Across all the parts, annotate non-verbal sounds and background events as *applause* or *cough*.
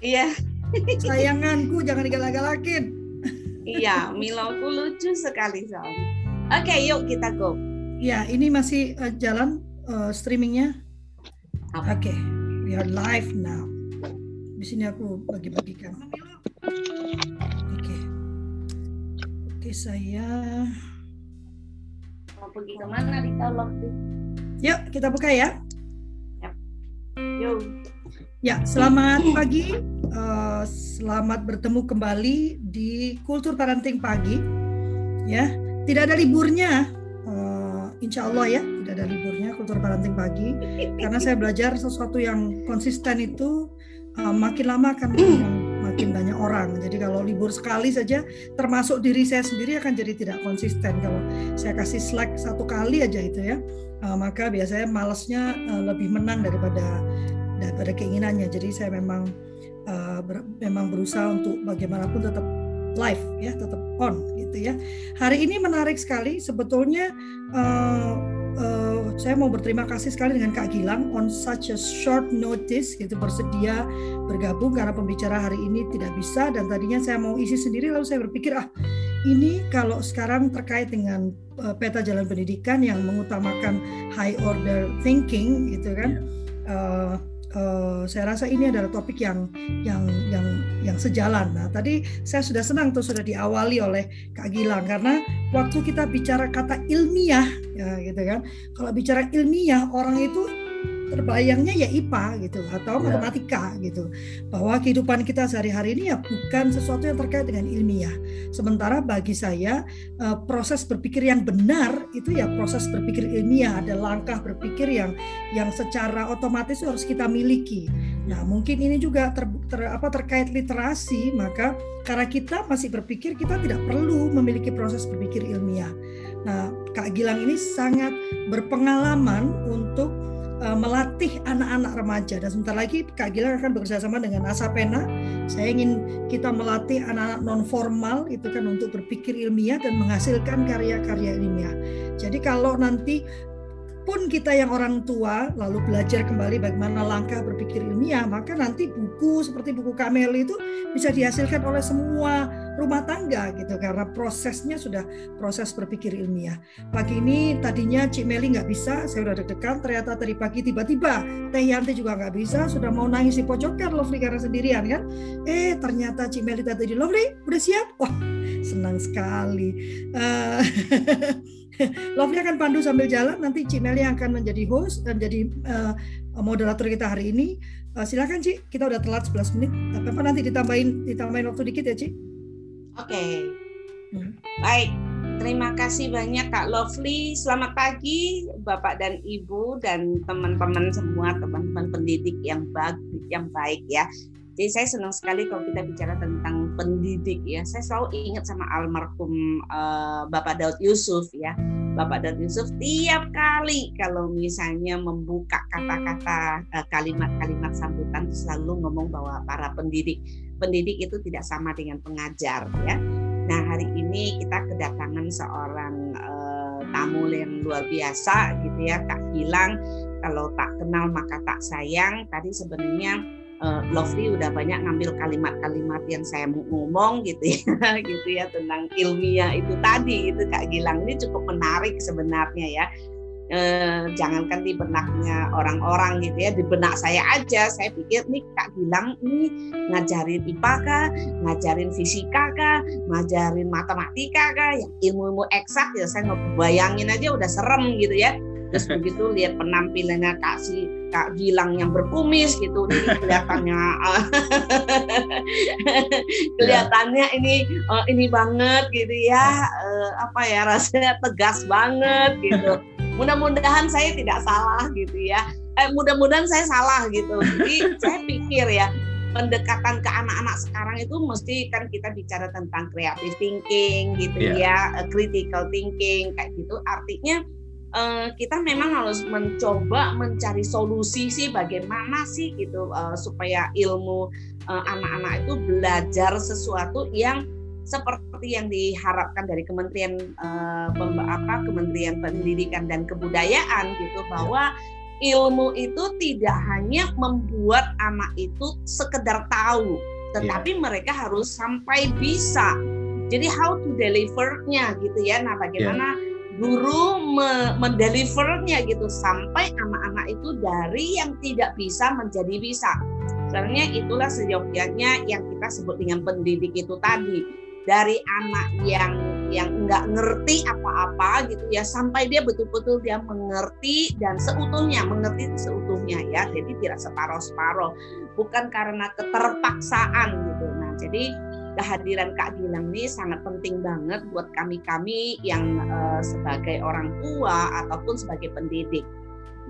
Iya. Sayanganku jangan digalak-galakin. iya, Miloku lucu sekali soalnya. Oke, yuk kita go. Ya, ini masih uh, jalan uh, streamingnya. Oke, okay. we are live now. Di sini aku bagi-bagikan. Oke, okay. oke okay, saya. Mau pergi ke mana di Tolok? Yuk, kita buka ya. Yep. Yuk. Ya, selamat pagi. Uh, selamat bertemu kembali di Kultur Parenting Pagi. Ya, tidak ada liburnya. Uh, insya Allah ya, tidak ada liburnya Kultur Parenting Pagi. Karena saya belajar sesuatu yang konsisten itu uh, makin lama akan makin banyak orang. Jadi kalau libur sekali saja, termasuk diri saya sendiri akan jadi tidak konsisten. Kalau saya kasih slack satu kali aja itu ya, uh, maka biasanya malesnya uh, lebih menang daripada daripada keinginannya. Jadi saya memang uh, ber, memang berusaha untuk bagaimanapun tetap live ya, tetap on gitu ya. Hari ini menarik sekali sebetulnya uh, uh, saya mau berterima kasih sekali dengan Kak Gilang on such a short notice gitu bersedia bergabung karena pembicara hari ini tidak bisa dan tadinya saya mau isi sendiri lalu saya berpikir ah ini kalau sekarang terkait dengan uh, peta jalan pendidikan yang mengutamakan high order thinking gitu kan uh, uh, saya rasa ini adalah topik yang yang yang yang sejalan. Nah, tadi saya sudah senang tuh sudah diawali oleh Kak Gilang karena waktu kita bicara kata ilmiah ya gitu kan. Kalau bicara ilmiah orang itu terbayangnya ya IPA gitu atau ya. matematika gitu. Bahwa kehidupan kita sehari-hari ini ya bukan sesuatu yang terkait dengan ilmiah. Sementara bagi saya eh, proses berpikir yang benar itu ya proses berpikir ilmiah. Ada langkah berpikir yang yang secara otomatis harus kita miliki. Nah mungkin ini juga ter, ter, apa terkait literasi maka karena kita masih berpikir kita tidak perlu memiliki proses berpikir ilmiah. Nah Kak Gilang ini sangat berpengalaman untuk uh, melatih anak-anak remaja dan sebentar lagi Kak Gilang akan bekerjasama dengan Asapena. Saya ingin kita melatih anak-anak non formal itu kan untuk berpikir ilmiah dan menghasilkan karya-karya ilmiah. Jadi kalau nanti pun kita yang orang tua lalu belajar kembali bagaimana langkah berpikir ilmiah, maka nanti buku seperti buku Kamel itu bisa dihasilkan oleh semua rumah tangga gitu karena prosesnya sudah proses berpikir ilmiah. Pagi ini tadinya Cik Meli nggak bisa, saya udah deg-degan. Ternyata tadi pagi tiba-tiba Teh Yanti juga nggak bisa, sudah mau nangis di pojokan Lovely karena sendirian kan. Eh ternyata Cik Meli tadi di Lovely udah siap, wah senang sekali. Uh, *laughs* Lovely akan pandu sambil jalan. Nanti Cik Meli akan menjadi host dan jadi uh, moderator kita hari ini. Uh, silakan Cik, kita udah telat 11 menit. Tapi apa nanti ditambahin ditambahin waktu dikit ya Cik? Oke. Okay. Hmm. Baik. Terima kasih banyak Kak Lovely. Selamat pagi Bapak dan Ibu dan teman-teman semua, teman-teman pendidik yang baik, yang baik ya. Jadi saya senang sekali kalau kita bicara tentang pendidik ya. Saya selalu ingat sama almarhum uh, Bapak Daud Yusuf ya. Bapak Daud Yusuf tiap kali kalau misalnya membuka kata-kata uh, kalimat-kalimat sambutan selalu ngomong bahwa para pendidik pendidik itu tidak sama dengan pengajar ya. Nah hari ini kita kedatangan seorang uh, tamu yang luar biasa gitu ya Kak Gilang. Kalau tak kenal maka tak sayang. Tadi sebenarnya uh, Lovely udah banyak ngambil kalimat-kalimat yang saya mau ngomong gitu ya *laughs* gitu ya tentang ilmiah itu tadi itu Kak Gilang. Ini cukup menarik sebenarnya ya. Eh, jangankan di benaknya orang-orang gitu ya di benak saya aja saya pikir nih Kak Gilang ini ngajarin IPA kah? Ngajarin fisika kah? Ngajarin matematika kah? Yang ilmu-ilmu eksak ya saya ngebayangin aja udah serem gitu ya terus begitu lihat penampilannya Kak si Kak Gilang yang berkumis gitu ini kelihatannya. *laughs* Kelihatannya ini uh, ini banget gitu ya uh, apa ya rasanya tegas banget gitu. Mudah-mudahan saya tidak salah gitu ya. Eh, mudah-mudahan saya salah gitu. Jadi saya *laughs* pikir ya pendekatan ke anak-anak sekarang itu mesti kan kita bicara tentang creative thinking gitu yeah. ya critical thinking kayak gitu. Artinya uh, kita memang harus mencoba mencari solusi sih bagaimana sih gitu uh, supaya ilmu uh, anak-anak itu belajar sesuatu yang seperti yang diharapkan dari Kementerian uh, apa Kementerian Pendidikan dan Kebudayaan gitu bahwa ilmu itu tidak hanya membuat anak itu sekedar tahu, tetapi yeah. mereka harus sampai bisa. Jadi how to delivernya gitu ya. Nah, bagaimana yeah. Guru me mendelivernya gitu sampai anak-anak itu dari yang tidak bisa menjadi bisa. Sebenarnya itulah seyogyanya yang kita sebut dengan pendidik itu tadi. Dari anak yang yang nggak ngerti apa-apa gitu ya sampai dia betul-betul dia mengerti dan seutuhnya mengerti seutuhnya ya. Jadi tidak separoh-separoh. Bukan karena keterpaksaan gitu. Nah jadi kehadiran Kak Gilang ini sangat penting banget buat kami-kami yang uh, sebagai orang tua ataupun sebagai pendidik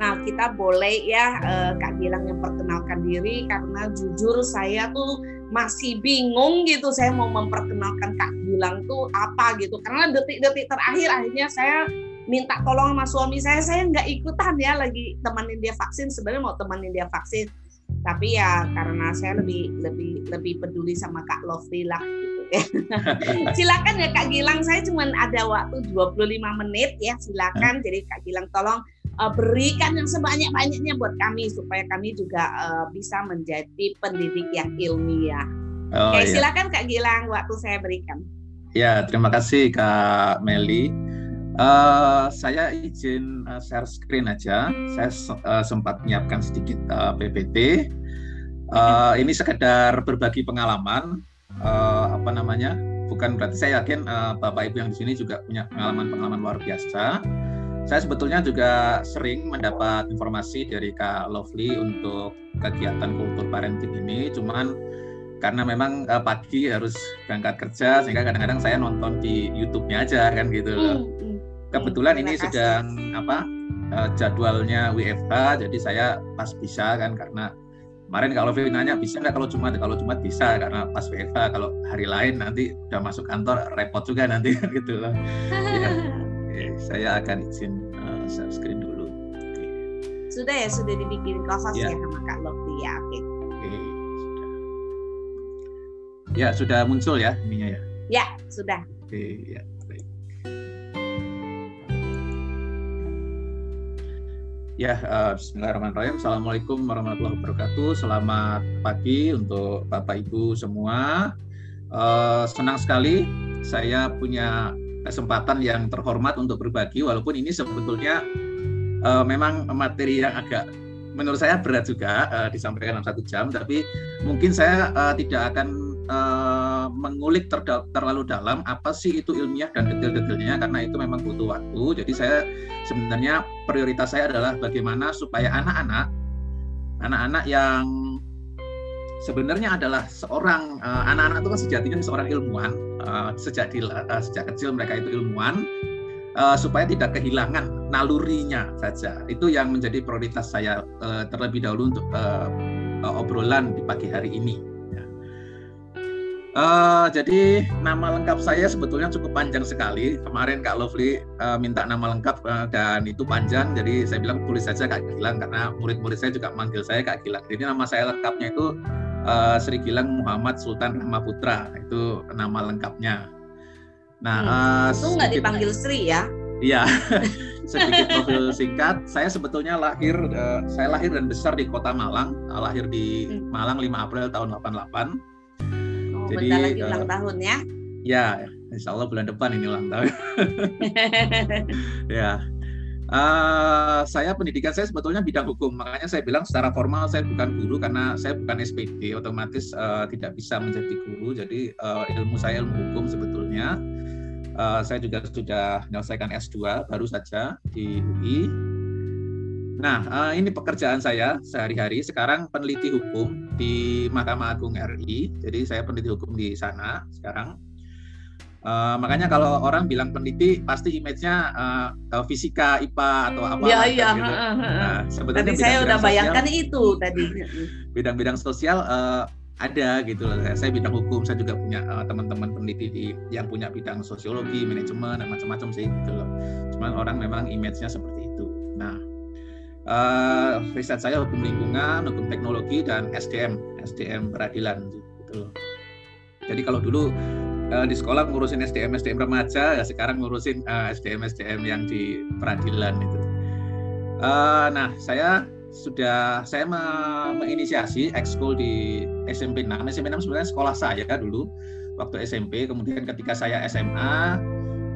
Nah, kita boleh ya uh, Kak Gilang yang perkenalkan diri karena jujur saya tuh masih bingung gitu saya mau memperkenalkan Kak Gilang tuh apa gitu. Karena detik-detik terakhir akhirnya saya minta tolong sama suami saya, saya nggak ikutan ya lagi temenin dia vaksin. Sebenarnya mau temenin dia vaksin, tapi ya karena saya lebih lebih lebih peduli sama Kak Lovely lah gitu ya. *laughs* silakan ya Kak Gilang, saya cuma ada waktu 25 menit ya, silakan. Jadi Kak Gilang tolong uh, berikan yang sebanyak-banyaknya buat kami supaya kami juga uh, bisa menjadi pendidik yang ilmiah. Oh, Oke, iya. silakan Kak Gilang, waktu saya berikan. Ya, terima kasih Kak Meli. Uh, saya izin uh, share screen aja. Saya uh, sempat menyiapkan sedikit uh, PPT. Uh, ini sekedar berbagi pengalaman. Uh, apa namanya? Bukan berarti saya yakin uh, Bapak Ibu yang di sini juga punya pengalaman-pengalaman luar biasa saya sebetulnya juga sering mendapat informasi dari Kak Lovely untuk kegiatan kultur parenting ini, cuman karena memang uh, pagi harus berangkat kerja sehingga kadang-kadang saya nonton di YouTube-nya aja kan gitu loh. Hmm, Kebetulan ini kasih. sedang apa uh, jadwalnya WFH, jadi saya pas bisa kan karena kemarin kalau Lovely nanya bisa nggak kalau cuma kalau cuma bisa karena pas WFH kalau hari lain nanti udah masuk kantor repot juga nanti *laughs* gitu loh. ya. Oke, saya akan izin uh, share screen dulu. Oke. Sudah ya, sudah dibikin close ya. ya sama Kak Lokti ya. Oke. Oke, sudah. Ya, sudah muncul ya ininya ya. Ya, sudah. Oke, ya. Ya, uh, Bismillahirrahmanirrahim. Assalamualaikum warahmatullahi wabarakatuh. Selamat pagi untuk Bapak Ibu semua. Uh, senang sekali saya punya kesempatan yang terhormat untuk berbagi walaupun ini sebetulnya uh, memang materi yang agak menurut saya berat juga uh, disampaikan dalam satu jam tapi mungkin saya uh, tidak akan uh, mengulik ter terlalu dalam apa sih itu ilmiah dan detail-detailnya karena itu memang butuh waktu jadi saya sebenarnya prioritas saya adalah bagaimana supaya anak-anak anak-anak yang sebenarnya adalah seorang uh, anak-anak itu kan sejatinya seorang ilmuwan uh, sejak di, uh, sejak kecil mereka itu ilmuwan uh, supaya tidak kehilangan nalurinya saja itu yang menjadi prioritas saya uh, terlebih dahulu untuk uh, uh, obrolan di pagi hari ini. Uh, jadi nama lengkap saya sebetulnya cukup panjang sekali. Kemarin Kak Lovely uh, minta nama lengkap uh, dan itu panjang, jadi saya bilang tulis saja Kak Gilang karena murid-murid saya juga manggil saya Kak Gilang. Jadi nama saya lengkapnya itu uh, Sri Gilang Muhammad Sultan Putra itu nama lengkapnya. Nah, hmm. uh, itu nggak dipanggil Sri ya? Iya, *laughs* sedikit profil singkat. Saya sebetulnya lahir, uh, saya lahir dan besar di kota Malang. Lahir di hmm. Malang 5 April tahun 88. Jadi lagi ulang uh, tahun ya? Ya, Insya Allah bulan depan ini ulang tahun. *laughs* ya, Uh, saya pendidikan saya sebetulnya bidang hukum, makanya saya bilang secara formal saya bukan guru karena saya bukan SPD, otomatis uh, tidak bisa menjadi guru. Jadi uh, ilmu saya ilmu hukum sebetulnya. Uh, saya juga sudah menyelesaikan S2 baru saja di UI. Nah, uh, ini pekerjaan saya sehari-hari. Sekarang peneliti hukum di Mahkamah Agung RI. Jadi saya peneliti hukum di sana sekarang. Uh, makanya kalau orang bilang peneliti pasti image-nya uh, fisika, IPA atau apa Iya, iya. Gitu. Nah, sebetulnya tadi saya udah bayangkan sosial, itu tadi. Bidang-bidang sosial uh, ada gitu loh. Saya bidang hukum, saya juga punya uh, teman-teman peneliti di, yang punya bidang sosiologi, manajemen dan macam-macam sih gitu loh. Cuman orang memang image-nya seperti uh, riset saya hukum lingkungan, hukum teknologi dan SDM, SDM peradilan gitu. Jadi kalau dulu uh, di sekolah ngurusin SDM SDM remaja ya sekarang ngurusin uh, eh, SDM SDM yang di peradilan itu. Uh, nah, saya sudah saya menginisiasi ekskul di SMP 6. SMP 6 sebenarnya sekolah saya dulu waktu SMP. Kemudian ketika saya SMA,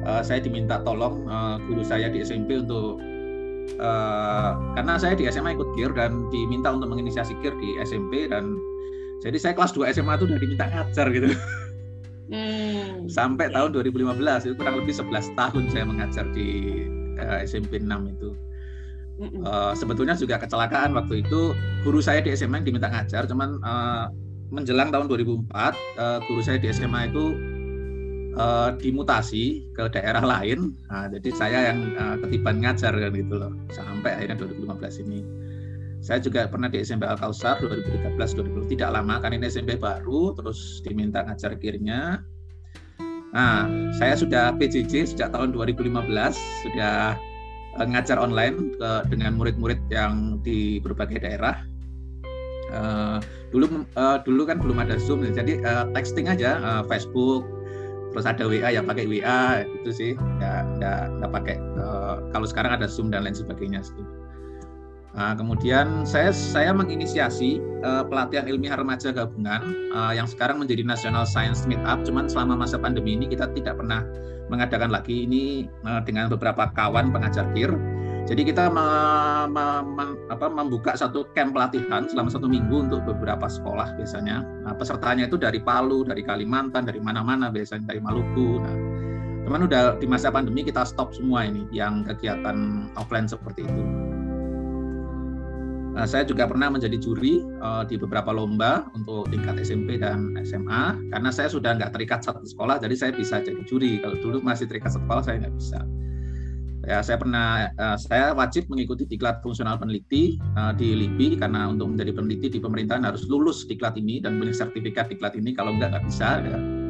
uh, saya diminta tolong uh, guru saya di SMP untuk uh, karena saya di SMA ikut KIR dan diminta untuk menginisiasi KIR di SMP dan jadi saya kelas 2 SMA itu udah diminta ngajar gitu. Hmm. Sampai tahun 2015 itu kurang lebih 11 tahun saya mengajar di uh, SMP 6 itu. Uh, sebetulnya juga kecelakaan waktu itu guru saya di SMA yang diminta ngajar, cuman uh, menjelang tahun 2004 uh, guru saya di SMA itu uh, dimutasi ke daerah *laughs* lain, nah, jadi saya yang uh, ketiban ngajar kan gitu loh sampai akhirnya 2015 ini. Saya juga pernah di SMP Al Kausar 2013 2020 tidak lama kan ini SMP baru terus diminta ngajar kirnya. Nah, saya sudah PJJ sejak tahun 2015 sudah uh, ngajar online ke, dengan murid-murid yang di berbagai daerah. Uh, dulu uh, dulu kan belum ada Zoom, jadi uh, texting aja uh, Facebook, terus ada WA ya pakai WA itu sih, ya nggak nggak pakai. Uh, kalau sekarang ada Zoom dan lain sebagainya sih. Nah, kemudian saya saya menginisiasi uh, pelatihan ilmiah remaja gabungan uh, yang sekarang menjadi National Science Meetup. Cuman selama masa pandemi ini kita tidak pernah mengadakan lagi ini uh, dengan beberapa kawan pengajar KIR. Jadi kita me, me, apa, membuka satu camp pelatihan selama satu minggu untuk beberapa sekolah biasanya. Nah, pesertanya itu dari Palu, dari Kalimantan, dari mana-mana biasanya dari Maluku. Nah, teman udah di masa pandemi kita stop semua ini yang kegiatan offline seperti itu. Nah, saya juga pernah menjadi juri uh, di beberapa lomba untuk tingkat SMP dan SMA karena saya sudah nggak terikat satu sekolah, jadi saya bisa jadi juri. Kalau dulu masih terikat satu sekolah, saya nggak bisa. Ya, saya pernah, uh, saya wajib mengikuti diklat fungsional peneliti uh, di LIPI karena untuk menjadi peneliti di pemerintahan harus lulus diklat ini dan punya sertifikat diklat ini. Kalau nggak nggak bisa. Ya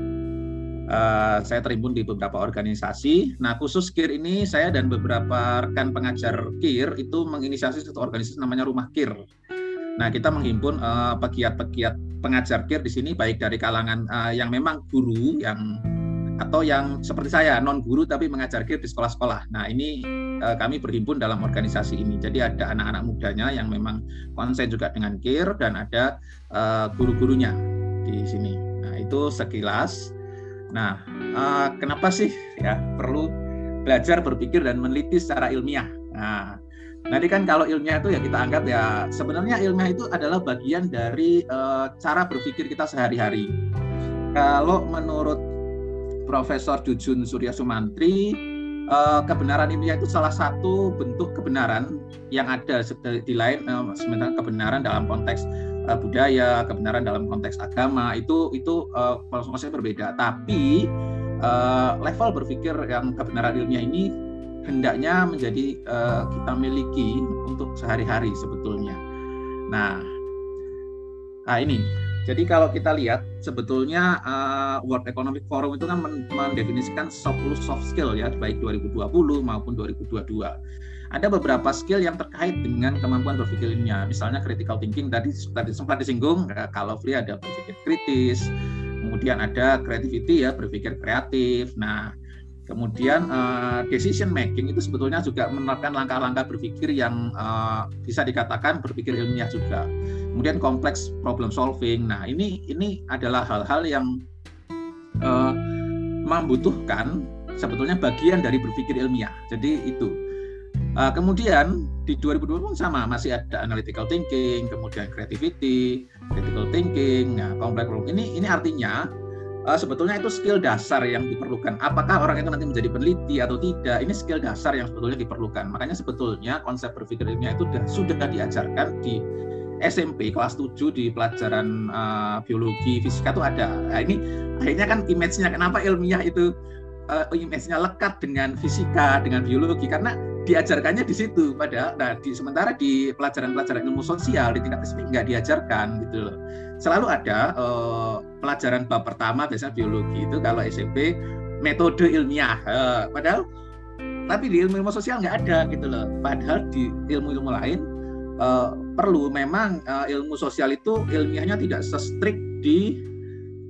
uh, saya terimbun di beberapa organisasi. Nah, khusus KIR ini saya dan beberapa rekan pengajar KIR itu menginisiasi satu organisasi namanya Rumah KIR. Nah, kita menghimpun uh, pegiat-pegiat pengajar KIR di sini baik dari kalangan uh, yang memang guru yang atau yang seperti saya non guru tapi mengajar KIR di sekolah-sekolah. Nah, ini uh, kami berhimpun dalam organisasi ini. Jadi ada anak-anak mudanya yang memang konsen juga dengan KIR dan ada uh, guru-gurunya di sini. Nah, itu sekilas Nah, uh, kenapa sih ya perlu belajar berpikir dan meneliti secara ilmiah? Nah, nanti kan kalau ilmiah itu ya kita anggap ya sebenarnya ilmiah itu adalah bagian dari uh, cara berpikir kita sehari-hari. Kalau menurut Profesor Jujun Surya Sumantri, uh, kebenaran ilmiah itu salah satu bentuk kebenaran yang ada di lain uh, sementara kebenaran dalam konteks uh, budaya, kebenaran dalam konteks agama itu itu uh, konsepnya berbeda. Tapi level berpikir yang kebenaran ilmiah ini hendaknya menjadi kita miliki untuk sehari-hari sebetulnya. Nah, nah ini. Jadi kalau kita lihat sebetulnya uh, World Economic Forum itu kan mendefinisikan 10 soft skill ya baik 2020 maupun 2022 ada beberapa skill yang terkait dengan kemampuan berpikir ilmiah. Misalnya critical thinking tadi tadi sempat disinggung ya, kalau free ada berpikir kritis, kemudian ada creativity ya berpikir kreatif. Nah, kemudian uh, decision making itu sebetulnya juga menerapkan langkah-langkah berpikir yang uh, bisa dikatakan berpikir ilmiah juga. Kemudian kompleks problem solving. Nah, ini ini adalah hal-hal yang uh, membutuhkan sebetulnya bagian dari berpikir ilmiah. Jadi itu Uh, kemudian di 2020 pun sama, masih ada analytical thinking, kemudian creativity, critical thinking, nah, complex problem. Ini ini artinya uh, sebetulnya itu skill dasar yang diperlukan. Apakah orang itu nanti menjadi peneliti atau tidak? Ini skill dasar yang sebetulnya diperlukan. Makanya sebetulnya konsep berpikir ilmiah itu sudah, diajarkan di SMP kelas 7 di pelajaran uh, biologi fisika itu ada. Nah, ini akhirnya kan image-nya kenapa ilmiah itu uh, image-nya lekat dengan fisika, dengan biologi karena diajarkannya di situ padahal nah di sementara di pelajaran-pelajaran ilmu sosial di tingkat SMP nggak diajarkan gitu loh. Selalu ada uh, pelajaran bab pertama biasanya biologi itu kalau SMP metode ilmiah uh, padahal tapi di ilmu ilmu sosial nggak ada gitu loh. Padahal di ilmu-ilmu lain uh, perlu memang uh, ilmu sosial itu ilmiahnya tidak sestrik di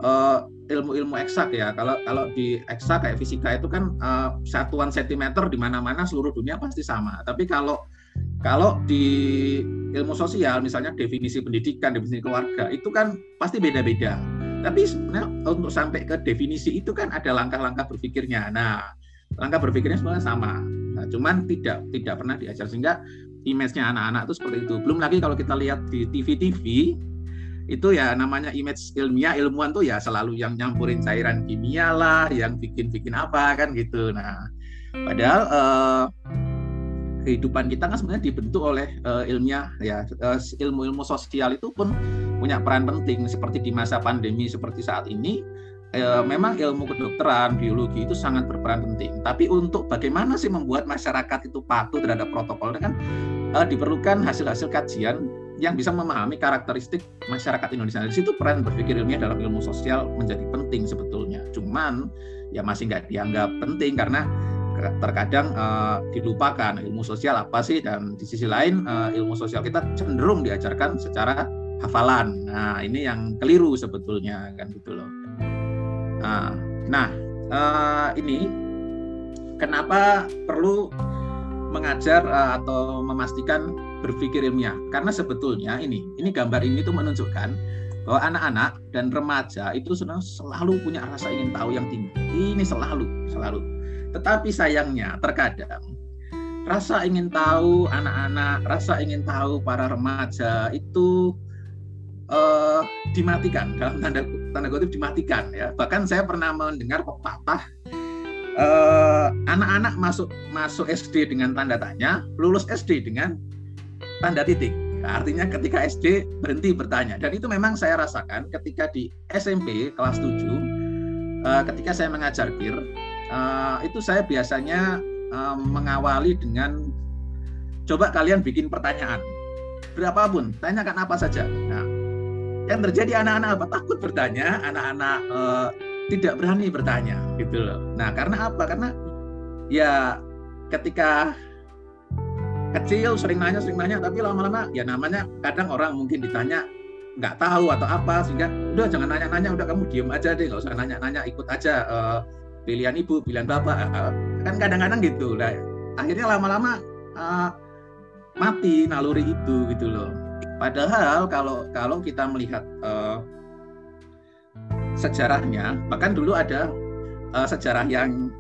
uh, ilmu-ilmu eksak ya. Kalau kalau di eksak kayak fisika itu kan uh, satuan sentimeter di mana-mana seluruh dunia pasti sama. Tapi kalau Kalau di ilmu sosial, misalnya definisi pendidikan, definisi keluarga, itu kan pasti beda-beda. Tapi sebenarnya untuk sampai ke definisi itu kan ada langkah-langkah berpikirnya. Nah, langkah berpikirnya sebenarnya sama. Nah, cuman tidak tidak pernah diajar sehingga image-nya anak-anak itu seperti itu. Belum lagi kalau kita lihat di TV-TV itu ya namanya image ilmiah ilmuwan tuh ya selalu yang nyampurin cairan kimia lah, yang bikin-bikin apa kan gitu. Nah, padahal eh, kehidupan kita kan sebenarnya dibentuk oleh uh, ilmiah ya. Uh, ilmu-ilmu sosial itu pun punya peran penting. Seperti di masa pandemi seperti saat ini uh, memang ilmu kedokteran biologi itu sangat berperan penting. Tapi untuk bagaimana sih membuat masyarakat itu patuh terhadap protokol kan uh, diperlukan hasil-hasil kajian yang bisa memahami karakteristik masyarakat Indonesia. Di situ peran berpikir ilmiah dalam ilmu sosial menjadi penting sebetulnya. Cuman ya masih nggak dianggap penting karena terkadang uh, dilupakan ilmu sosial apa sih dan di sisi lain uh, ilmu sosial kita cenderung diajarkan secara hafalan. Nah ini yang keliru sebetulnya kan gitu loh. Nah, nah uh, ini kenapa perlu mengajar atau memastikan berpikir ilmiah? Karena sebetulnya ini ini gambar ini tuh menunjukkan bahwa anak-anak dan remaja itu selalu punya rasa ingin tahu yang tinggi. Ini selalu selalu tetapi sayangnya terkadang rasa ingin tahu anak-anak, rasa ingin tahu para remaja itu uh, dimatikan dalam tanda tanda kutip dimatikan ya. Bahkan saya pernah mendengar pepatah uh, anak-anak masuk masuk SD dengan tanda tanya, lulus SD dengan tanda titik. Artinya ketika SD berhenti bertanya. Dan itu memang saya rasakan ketika di SMP kelas 7 uh, eh, ketika saya mengajar kir uh, itu saya biasanya uh, mengawali dengan coba kalian bikin pertanyaan. Berapapun tanyakan apa saja. Nah yang terjadi anak-anak apa? Takut bertanya anak-anak uh, tidak berani bertanya gitu loh. Nah karena apa? Karena ya ketika kecil sering nanya sering nanya tapi lama-lama ya namanya kadang orang mungkin ditanya nggak tahu atau apa sehingga udah jangan nanya-nanya udah kamu diem aja deh nggak usah nanya-nanya ikut aja uh, pilihan ibu, pilihan bapak, eh, kan kadang-kadang gitu. Nah, akhirnya lama-lama uh, mati naluri itu gitu loh. Padahal kalau kalau kita melihat uh, sejarahnya, bahkan dulu ada uh, sejarah yang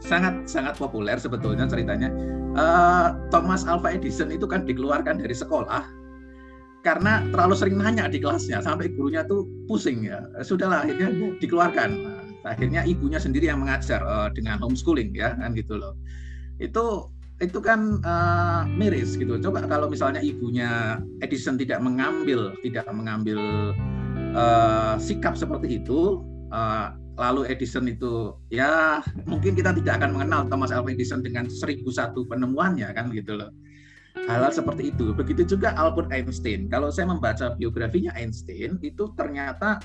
sangat sangat populer sebetulnya ceritanya. Uh, Thomas Alva Edison itu kan dikeluarkan dari sekolah karena terlalu sering nanya di kelasnya sampai gurunya tuh pusing ya. Sudahlah akhirnya dikeluarkan. Nah, akhirnya ibunya sendiri yang mengajar uh, dengan homeschooling ya kan gitu loh itu itu kan uh, miris gitu coba kalau misalnya ibunya Edison tidak mengambil tidak mengambil uh, sikap seperti itu uh, lalu Edison itu ya mungkin kita tidak akan mengenal Thomas Alva Edison dengan seribu satu penemuannya kan gitu loh. Hal-hal seperti itu. Begitu juga Albert Einstein. Kalau saya membaca biografinya Einstein itu ternyata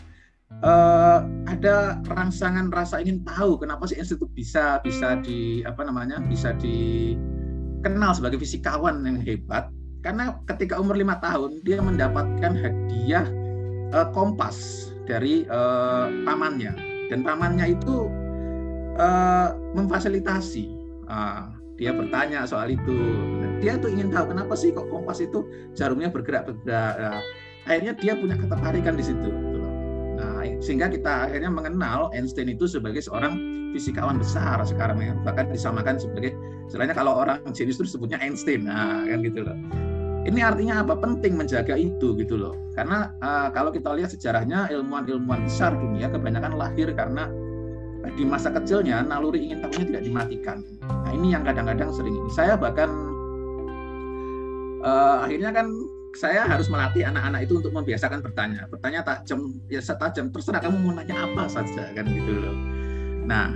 uh, ada rangsangan rasa ingin tahu kenapa sih institut bisa bisa di apa namanya bisa dikenal sebagai fisikawan yang hebat. Karena ketika umur lima tahun dia mendapatkan hadiah uh, kompas dari uh, pamannya dan pamannya itu uh, memfasilitasi. Uh, dia bertanya soal itu. Dia tuh ingin tahu kenapa sih kok kompas itu jarumnya bergerak bergerak uh, akhirnya dia punya ketertarikan di situ. Sehingga kita akhirnya mengenal Einstein itu sebagai seorang fisikawan besar sekarang ya. Bahkan disamakan sebagai istilahnya kalau orang jenius itu disebutnya Einstein. Nah kan gitu loh ini artinya apa? Penting menjaga itu gitu loh. Karena uh, kalau kita lihat sejarahnya ilmuwan-ilmuwan besar dunia kebanyakan lahir karena di masa kecilnya naluri ingin tahunya tidak dimatikan. Nah ini yang kadang-kadang sering ini. Saya bahkan uh, akhirnya kan saya harus melatih anak-anak itu untuk membiasakan bertanya. Bertanya tajam, ya setajam terserah kamu mau nanya apa saja kan gitu loh. Nah,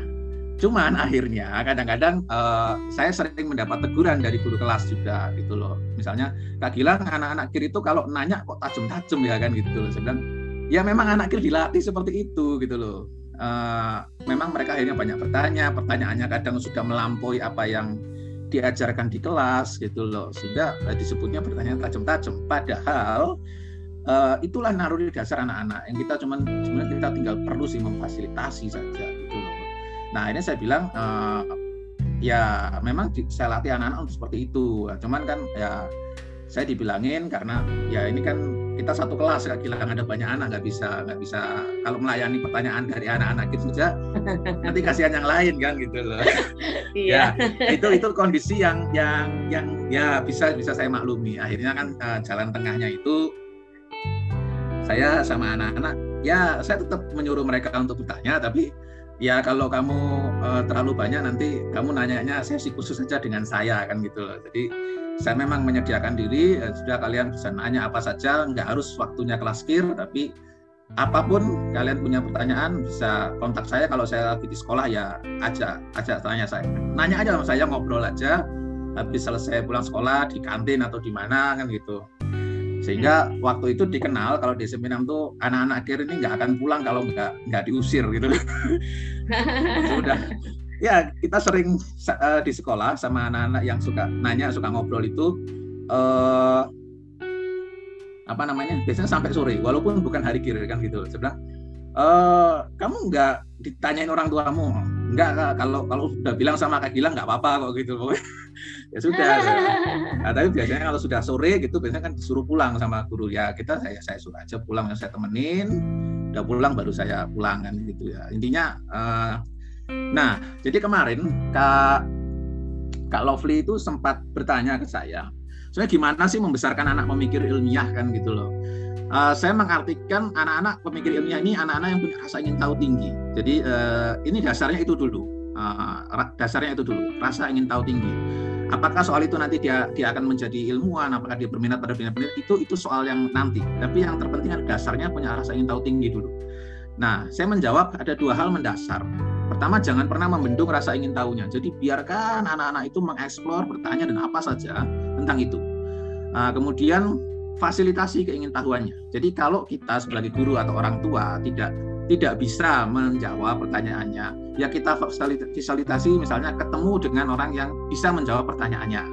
cuman akhirnya kadang-kadang uh, saya sering mendapat teguran dari guru kelas juga gitu loh. Misalnya Kak Gilang anak-anak kiri itu kalau nanya kok tajam-tajam ya kan gitu loh. Saya bilang ya memang anak kiri dilatih seperti itu gitu loh. Uh, memang mereka akhirnya banyak bertanya, pertanyaannya kadang sudah melampaui apa yang diajarkan di kelas gitu loh sehingga uh, disebutnya pertanyaan tajam-tajam padahal uh, itulah naluri dasar anak-anak yang kita cuman sebenarnya kita tinggal perlu sih memfasilitasi saja gitu loh nah ini saya bilang uh, ya memang saya latih anak-anak untuk seperti itu. Cuman kan ya saya dibilangin karena ya ini kan kita satu kelas kak gila ada banyak anak nggak bisa nggak bisa kalau melayani pertanyaan dari anak-anak itu saja *laughs* nanti kasihan yang lain kan gitu loh iya. ya itu itu kondisi yang yang yang ya bisa bisa saya maklumi akhirnya kan uh, jalan tengahnya itu saya sama anak-anak ya saya tetap menyuruh mereka untuk bertanya tapi ya kalau kamu uh, terlalu banyak nanti kamu nanyanya sesi khusus saja dengan saya kan gitu loh. Jadi saya memang menyediakan diri uh, sudah kalian bisa nanya apa saja, nggak harus waktunya kelas kir tapi apa pun kalian punya pertanyaan bisa kontak saya kalau saya lagi di sekolah ya aja aja tanya saya. Nanya aja sama saya ngobrol aja habis selesai pulang sekolah di kantin atau di mana kan gitu sehingga waktu itu dikenal kalau di seminar tuh anak-anak akhir ini nggak akan pulang kalau nggak nggak diusir gitu sudah *laughs* ya kita sering uh, di sekolah sama anak-anak yang suka nanya suka ngobrol itu uh, apa namanya biasanya sampai sore walaupun bukan hari kiri kan gitu sebelah uh, kamu nggak ditanyain orang tuamu enggak kalau kalau sudah bilang sama kak Gilang nggak apa-apa kok gitu. *laughs* Ya sudah nah, tapi biasanya kalau sudah sore gitu biasanya kan disuruh pulang sama guru. Ya kita saya saya suruh aja pulang saya temenin. Udah pulang baru saya pulang kan gitu ya. Intinya uh, nah jadi kemarin kak kak Lovely itu sempat bertanya ke saya sebenarnya gimana sih membesarkan anak pemikir ilmiah? kan gitu loh uh, saya mengartikan anak-anak pemikir ilmiah ini anak-anak yang punya rasa ingin tahu tinggi. Jadi uh, ini dasarnya itu dulu, uh, dasarnya itu dulu, rasa ingin tahu tinggi. Apakah soal itu nanti dia dia akan menjadi ilmuwan, apakah dia berminat pada bidang penelitian itu itu soal yang nanti. Tapi yang terpenting adalah dasarnya punya rasa ingin tahu tinggi dulu. Nah, saya menjawab ada dua hal mendasar. Pertama, jangan pernah membendung rasa ingin tahunya. Jadi biarkan anak-anak itu mengeksplor, bertanya dan apa saja tentang itu. Nah, kemudian fasilitasi keingintahuannya. Jadi kalau kita sebagai guru atau orang tua tidak tidak bisa menjawab pertanyaannya, ya kita fasilitasi misalnya ketemu dengan orang yang bisa menjawab pertanyaannya,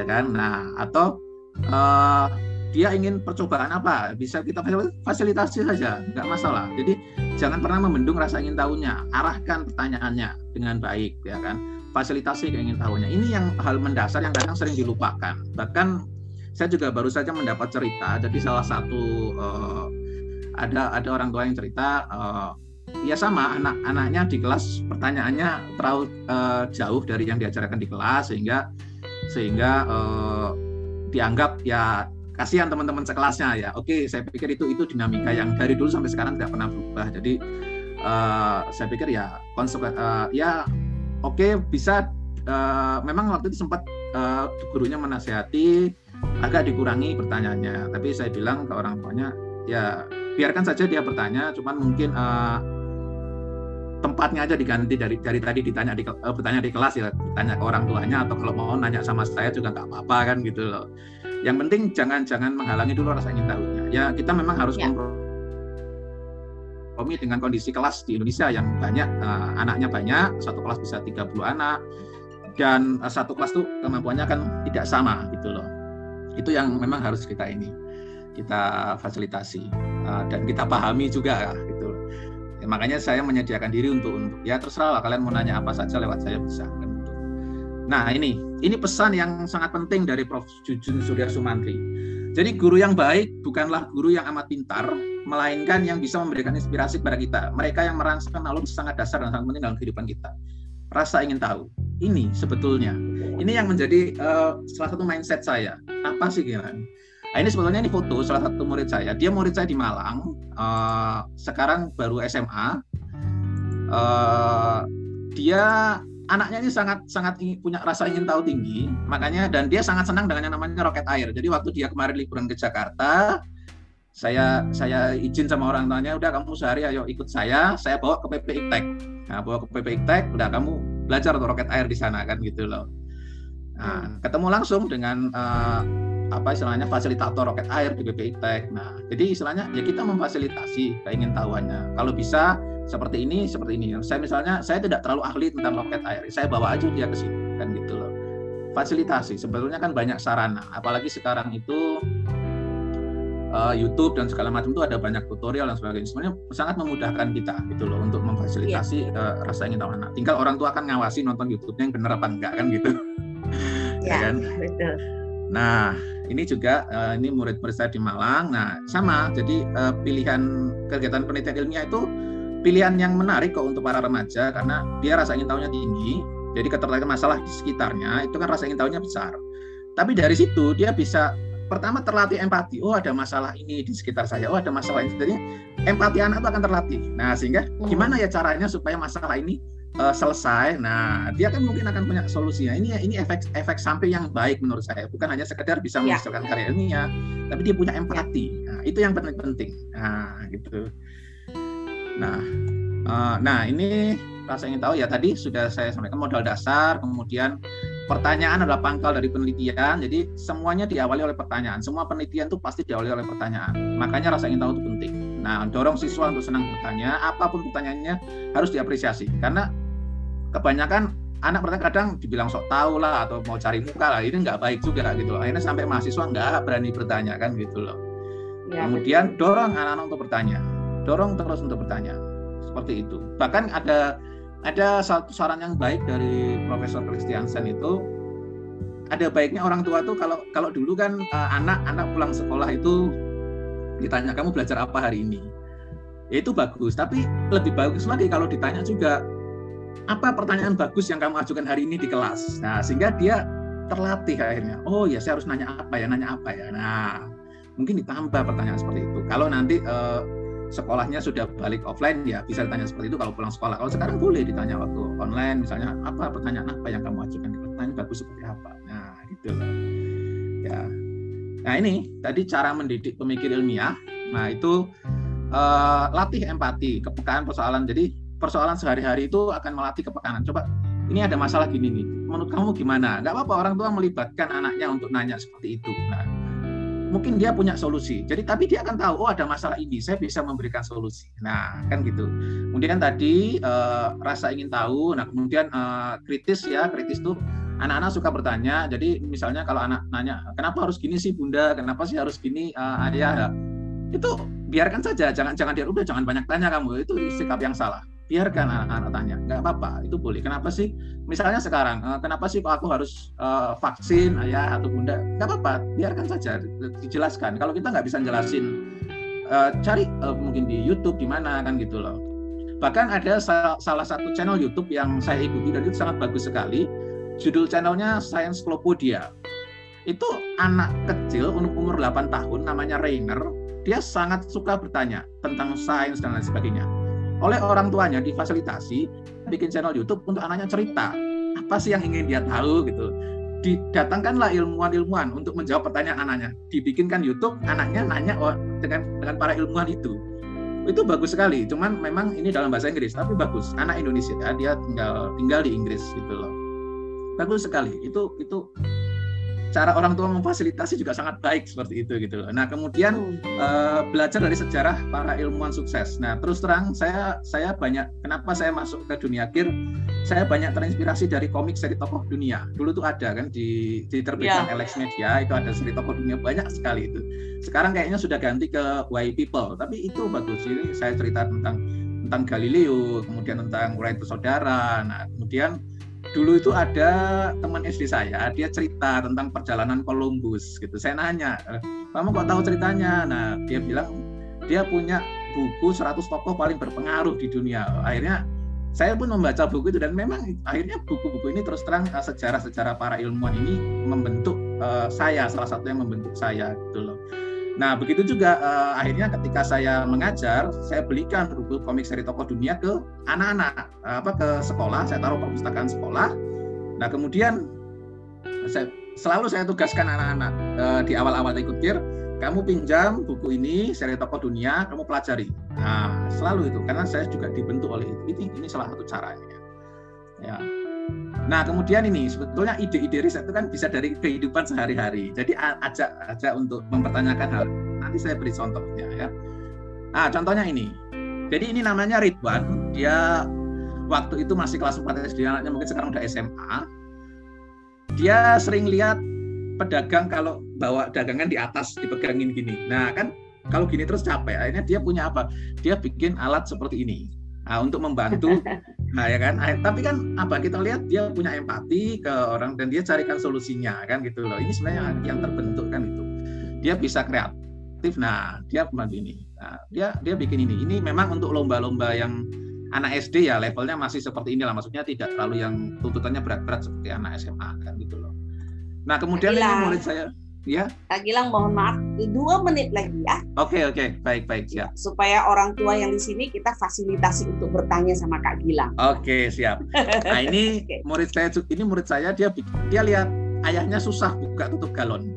ya kan? Nah atau uh, dia ingin percobaan apa, bisa kita fasilitasi saja, nggak masalah. Jadi jangan pernah membendung rasa ingin tahunya, arahkan pertanyaannya dengan baik, ya kan? Fasilitasi keingin tahunya. Ini yang hal mendasar yang kadang sering dilupakan. Bahkan saya juga baru saja mendapat cerita jadi salah satu uh, ada ada orang tua yang cerita uh, ya sama anak-anaknya di kelas pertanyaannya terlalu uh, jauh dari yang diajarkan di kelas sehingga sehingga uh, dianggap ya kasihan teman-teman sekelasnya ya. Oke saya pikir itu itu dinamika yang dari dulu sampai sekarang tidak pernah berubah. Jadi uh, saya pikir ya konsep uh, ya oke bisa uh, memang waktu itu sempat uh, gurunya menasihati agak dikurangi pertanyaannya. Tapi saya bilang ke orang tuanya, ya biarkan saja dia bertanya, cuman mungkin uh, tempatnya aja diganti dari dari tadi ditanya di uh, bertanya di kelas ya ditanya ke orang tuanya atau kalau mau nanya sama saya juga nggak apa-apa kan gitu loh. Yang penting jangan jangan menghalangi dulu rasa ingin tahunya. Ya kita memang harus ya. kompromi dengan kondisi kelas di Indonesia yang banyak uh, anaknya banyak, satu kelas bisa 30 anak dan uh, satu kelas tuh kemampuannya kan tidak sama gitu loh itu yang memang harus kita ini kita fasilitasi uh, dan kita pahami juga gitu ya, makanya saya menyediakan diri untuk untuk ya terserah lah kalian mau nanya apa saja lewat saya bisa nah ini ini pesan yang sangat penting dari Prof. Jujun Surya Sumantri. Jadi guru yang baik bukanlah guru yang amat pintar melainkan yang bisa memberikan inspirasi kepada kita. Mereka yang merasakan knowledge sangat dasar dan sangat penting dalam kehidupan kita rasa ingin tahu. Ini sebetulnya. Ini yang menjadi uh, salah satu mindset saya. Apa sih kira nah, ini sebetulnya ini foto salah satu murid saya. Dia murid saya di Malang uh, sekarang baru SMA uh, eh, dia anaknya ini sangat sangat ingin, punya rasa ingin tahu tinggi makanya dan dia sangat senang dengan yang namanya roket air. Jadi waktu dia kemarin liburan ke Jakarta saya saya izin sama orang tuanya udah kamu sehari ayo ikut saya. Saya bawa ke PP Iptek nah bawa ke PP Iptek udah kamu belajar untuk roket air di sana kan gitu loh. Nah ketemu langsung dengan uh, apa istilahnya fasilitator roket air di PP Iptek nah jadi istilahnya ya kita memfasilitasi keingin tahuannya kalau bisa seperti ini seperti ini. Saya misalnya saya tidak terlalu ahli tentang roket air. Saya bawa aja dia ke sini kan gitu loh. Fasilitasi sebetulnya kan banyak sarana. Apalagi sekarang itu uh, YouTube dan segala macam itu ada banyak tutorial dan sebagainya. Sebenarnya sangat memudahkan kita gitu loh untuk memfasilitasi yeah. uh, rasa ingin tahu anak. Tinggal orang tua akan ngawasi nonton YouTube-nya yang benar apa enggak kan gitu. *laughs* Ya, ya kan? betul. Nah, ini juga uh, ini murid-murid saya di Malang. Nah, sama. Jadi uh, pilihan kegiatan penelitian ilmiah itu pilihan yang menarik kok untuk para remaja karena dia rasa ingin tahunya tinggi. Jadi ketertarikan masalah di sekitarnya itu kan rasa ingin tahunya besar. Tapi dari situ dia bisa pertama terlatih empati. Oh ada masalah ini di sekitar saya. Oh ada masalah ini. Jadi empati anak itu akan terlatih. Nah sehingga hmm. gimana ya caranya supaya masalah ini uh, selesai. Nah dia kan mungkin akan punya solusinya. Ini ini efek efek samping yang baik menurut saya. Bukan hanya sekedar bisa ya. menghasilkan karya ilmiah, tapi dia punya empati. Nah, itu yang penting penting. Nah gitu. Nah uh, nah ini rasa ingin tahu ya tadi sudah saya sampaikan modal dasar, kemudian pertanyaan adalah pangkal dari penelitian. Jadi semuanya diawali oleh pertanyaan. Semua penelitian itu pasti diawali oleh pertanyaan. Makanya rasa ingin tahu itu penting. Nah, dorong siswa untuk senang bertanya, apa pun pertanyaannya harus diapresiasi. Karena kebanyakan anak bertanya kadang dibilang sok tahu lah atau mau cari muka lah. Ini nggak baik juga gitu loh. Akhirnya sampai mahasiswa nggak berani bertanya kan gitu loh. Ya, Kemudian betul. dorong anak-anak untuk bertanya. Dorong terus untuk bertanya. Seperti itu. Bahkan ada ada satu saran yang baik dari Profesor Christiansen itu ada baiknya orang tua tuh kalau kalau dulu kan anak-anak uh, pulang sekolah itu ditanya kamu belajar apa hari ini? Ya itu bagus tapi lebih bagus lagi kalau ditanya juga apa pertanyaan bagus yang kamu ajukan hari ini di kelas? Nah sehingga dia terlatih akhirnya oh ya saya harus nanya apa ya nanya apa ya. Nah mungkin ditambah pertanyaan seperti itu. Kalau nanti uh, sekolahnya sudah balik offline ya bisa ditanya seperti itu kalau pulang sekolah. Kalau sekarang boleh ditanya waktu online misalnya apa pertanyaan apa yang kamu ajukan di pertanyaan bagus seperti apa. Nah, gitu loh. Ya. Nah, ini tadi cara mendidik pemikir ilmiah. Nah, itu uh, latih empati, kepekaan persoalan. Jadi persoalan sehari-hari itu akan melatih kepekanan. Coba ini ada masalah gini nih. Menurut kamu gimana? Gak apa-apa orang tua melibatkan anaknya untuk nanya seperti itu. Nah, mungkin dia punya solusi. Jadi tapi dia akan tahu oh ada masalah ini, saya bisa memberikan solusi. Nah, kan gitu. Kemudian tadi uh, rasa ingin tahu, nah kemudian uh, kritis ya, kritis tuh anak-anak suka bertanya. Jadi misalnya kalau anak nanya, "Kenapa harus gini sih, Bunda? Kenapa sih harus gini, uh, Ayah?" Itu biarkan saja, jangan jangan dia udah jangan banyak tanya kamu. Itu sikap yang salah biarkan anak-anak tanya. Nggak apa-apa itu boleh. Kenapa sih? Misalnya sekarang uh, kenapa sih aku harus uh, vaksin ayah atau bunda? Nggak apa-apa biarkan saja dijelaskan. Kalau kita nggak bisa jelasin uh, cari uh, mungkin di YouTube di mana kan gitu loh. Bahkan ada sa salah satu channel YouTube yang saya ikuti dan itu sangat bagus sekali. Judul channelnya Science Klopodia itu anak kecil umur 8 tahun namanya Rainer. Dia sangat suka bertanya tentang sains dan lain sebagainya oleh orang tuanya difasilitasi bikin channel YouTube untuk anaknya cerita. Apa sih yang ingin dia tahu gitu? Didatangkanlah ilmuwan-ilmuwan untuk menjawab pertanyaan anaknya. Dibikinkan YouTube anaknya nanya dengan dengan para ilmuwan itu. Itu bagus sekali cuman memang ini dalam bahasa Inggris tapi bagus. Anak Indonesia dia tinggal tinggal di Inggris gitu loh. Bagus sekali itu itu cara orang tua memfasilitasi juga sangat baik seperti itu gitu loh. Nah kemudian uh, belajar dari sejarah para ilmuwan sukses. Nah terus terang saya saya banyak kenapa saya masuk ke dunia kir saya banyak terinspirasi dari komik seri tokoh dunia. Dulu tuh ada kan di diterbitkan yeah. Alex Media itu ada seri tokoh dunia banyak sekali itu. Sekarang kayaknya sudah ganti ke Why People tapi itu bagus ini saya cerita tentang tentang Galileo kemudian tentang Urai Saudara. Nah kemudian dulu itu ada teman SD saya, dia cerita tentang perjalanan Columbus gitu. Saya nanya, eh, kamu kok tahu ceritanya? Nah, dia bilang dia punya buku 100 tokoh paling berpengaruh di dunia. Akhirnya saya pun membaca buku itu dan memang akhirnya buku-buku ini terus terang eh, sejarah-sejarah para ilmuwan ini membentuk uh, saya, salah satu yang membentuk saya gitu loh. Nah, begitu juga uh, akhirnya ketika saya mengajar, saya belikan buku komik seri tokoh dunia ke anak-anak apa ke sekolah, saya taruh perpustakaan sekolah. Nah, kemudian saya selalu saya tugaskan anak-anak uh, di awal-awal ikut kir, kamu pinjam buku ini seri tokoh dunia, kamu pelajari. Nah, selalu itu karena saya juga dibentuk oleh itu. Ini ini salah satu caranya. Ya. Nah, kemudian ini sebetulnya ide-ide riset itu kan bisa dari kehidupan sehari-hari. Jadi ajak ajak untuk mempertanyakan hal. Nanti saya beri contohnya ya. Ah, contohnya ini. Jadi ini namanya Ridwan. Dia waktu itu masih kelas 4 SD, anaknya mungkin sekarang udah SMA. Dia sering lihat pedagang kalau bawa dagangan di atas dipegangin gini. Nah, kan kalau gini terus capek akhirnya dia punya apa dia bikin alat seperti ini nah, untuk membantu *laughs* nah ya kan? Tapi kan apa? Kita lihat dia punya empati ke orang dan dia carikan solusinya kan gitu loh. Ini sebenarnya yang terbentuk kan itu. Dia bisa kreatif. Nah dia ini. Nah, dia dia bikin ini. Ini memang untuk lomba-lomba yang anak SD ya. Levelnya masih seperti inilah. Maksudnya tidak terlalu yang tuntutannya berat-berat seperti anak SMA kan gitu loh. Nah kemudian ini murid saya ya. Kak Gilang mohon maaf, dua menit lagi ya. Oke okay, oke, okay. baik baik siap. Supaya orang tua yang di sini kita fasilitasi untuk bertanya sama Kak Gilang. Oke okay, siap. Nah ini *laughs* okay. murid saya ini murid saya dia dia lihat ayahnya susah buka tutup galon.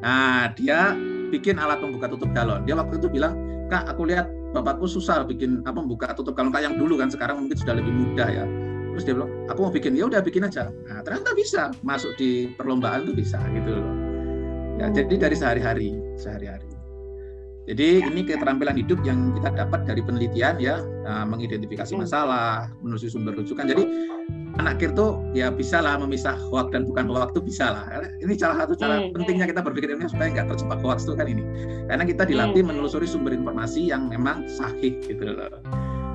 Nah dia bikin alat membuka tutup galon. Dia waktu itu bilang, kak aku lihat bapakku susah bikin apa membuka tutup galon kayak yang dulu kan sekarang mungkin sudah lebih mudah ya terus dia bilang aku mau bikin ya udah bikin aja nah ternyata bisa masuk di perlombaan tuh bisa gitu loh Ya, jadi dari sehari-hari, sehari-hari. Jadi ini keterampilan hidup yang kita dapat dari penelitian ya, nah, mengidentifikasi masalah, menulis sumber rujukan. Jadi anak kir tuh ya bisa lah memisah hoax dan bukan hoax itu bisa lah. Ini salah satu cara hmm. pentingnya kita berpikir ini supaya nggak terjebak hoax itu kan ini. Karena kita dilatih menelusuri sumber informasi yang memang sahih gitu loh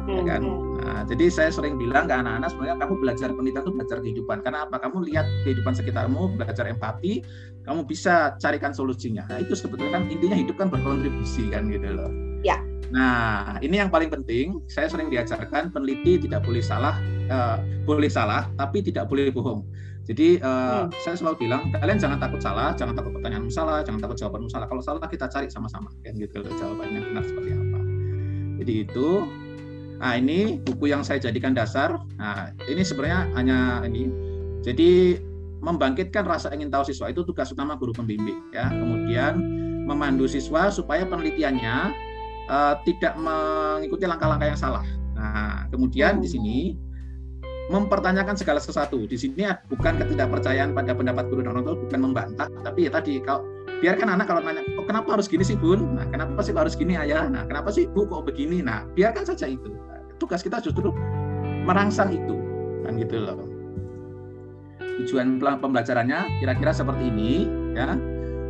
ya kan? nah, jadi saya sering bilang ke anak-anak sebenarnya kamu belajar penelitian itu belajar kehidupan. Karena apa? Kamu lihat kehidupan sekitarmu belajar empati kamu bisa carikan solusinya. Nah itu sebetulnya kan intinya hidup kan berkontribusi kan gitu loh. Ya. Nah ini yang paling penting. Saya sering diajarkan peneliti tidak boleh salah uh, boleh salah tapi tidak boleh bohong. Jadi uh, hmm. saya selalu bilang kalian jangan takut salah, jangan takut pertanyaan salah, jangan takut jawaban salah. Kalau salah kita cari sama-sama, kan gitu jawabannya benar seperti apa. Jadi itu Nah, ini buku yang saya jadikan dasar. Nah, ini sebenarnya hanya ini. Jadi membangkitkan rasa ingin tahu siswa itu tugas utama guru pembimbing ya. Kemudian memandu siswa supaya penelitiannya uh, tidak mengikuti langkah-langkah yang salah. Nah, kemudian di sini mempertanyakan segala sesuatu. Di sini bukan ketidakpercayaan pada pendapat guru dan orang tua, bukan membantah, tapi ya tadi kalau biarkan anak kalau nanya, oh, kenapa harus gini sih bun? Nah, kenapa sih harus gini ayah? Nah, kenapa sih bu kok begini? Nah, biarkan saja itu tugas kita justru merangsang itu kan gitu loh. Tujuan pembelajarannya kira-kira seperti ini ya.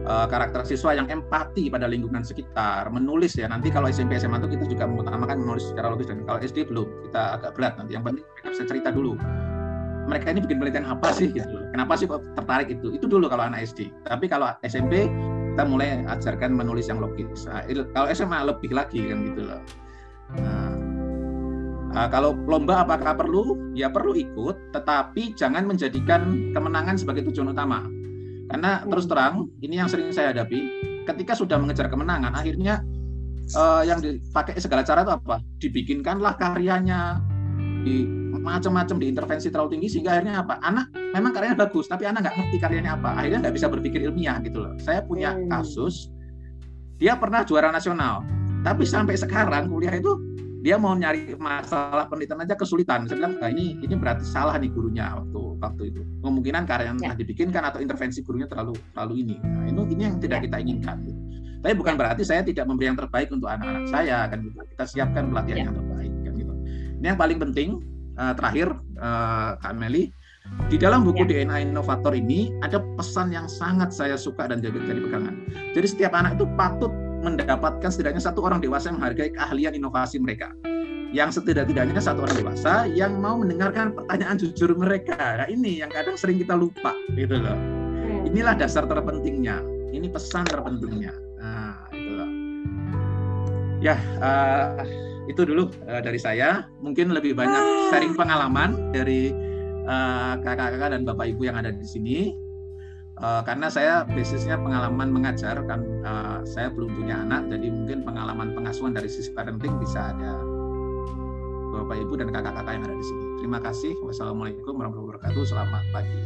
E, karakter siswa yang empati pada lingkungan sekitar menulis ya. Nanti kalau SMP SMA itu kita juga mengutamakan menulis secara logis dan kalau SD belum kita agak berat nanti. Yang penting mereka bisa cerita dulu. Mereka ini bikin penelitian apa sih gitu kenapa sih tertarik itu? Itu dulu kalau anak SD tapi kalau SMP kita mulai ajarkan menulis yang logis. Nah, kalau SMA lebih lagi kan gitu loh. Nah, Nah, kalau lomba apakah perlu? Ya perlu ikut, tetapi jangan menjadikan kemenangan sebagai tujuan utama. Karena terus terang, ini yang sering saya hadapi, ketika sudah mengejar kemenangan, akhirnya uh, yang dipakai segala cara itu apa? Dibikinkanlah karyanya, di macam-macam diintervensi terlalu tinggi sehingga akhirnya apa? Anak memang karyanya bagus, tapi anak nggak ngerti karyanya apa. Akhirnya nggak bisa berpikir ilmiah gitu loh. Saya punya hmm. kasus, dia pernah juara nasional, tapi sampai sekarang kuliah itu dia mau nyari masalah penelitian aja kesulitan. Saya bilang, nah, ini ini berarti salah nih gurunya waktu waktu itu. Kemungkinan karya yang ya. dibikinkan atau intervensi gurunya terlalu terlalu ini. Nah, ini ini yang tidak ya. kita inginkan. Gitu. Tapi bukan berarti saya tidak memberi yang terbaik untuk anak-anak saya kan gitu. Kita siapkan pelatihan ya. yang terbaik kan gitu. Ini yang paling penting uh, terakhir uh, Kak Meli di dalam buku ya. DNA Inovator ini ada pesan yang sangat saya suka dan jadi pegangan. Jadi setiap anak itu patut mendapatkan setidaknya satu orang dewasa yang menghargai keahlian inovasi mereka. Yang setidak-tidaknya satu orang dewasa yang mau mendengarkan pertanyaan jujur mereka. Nah, ini yang kadang sering kita lupa, gitu loh. Hmm. Inilah dasar terpentingnya. Ini pesan terpentingnya. Nah, itu loh. Ya, uh, itu dulu uh, dari saya. Mungkin lebih banyak sharing pengalaman dari eh, kakak-kakak uh, dan bapak ibu yang ada di sini uh, karena saya basisnya pengalaman mengajar kan uh, saya belum punya anak jadi mungkin pengalaman pengasuhan dari sisi parenting bisa ada bapak ibu dan kakak-kakak yang ada di sini. Terima kasih. Wassalamualaikum warahmatullahi wabarakatuh. Selamat pagi.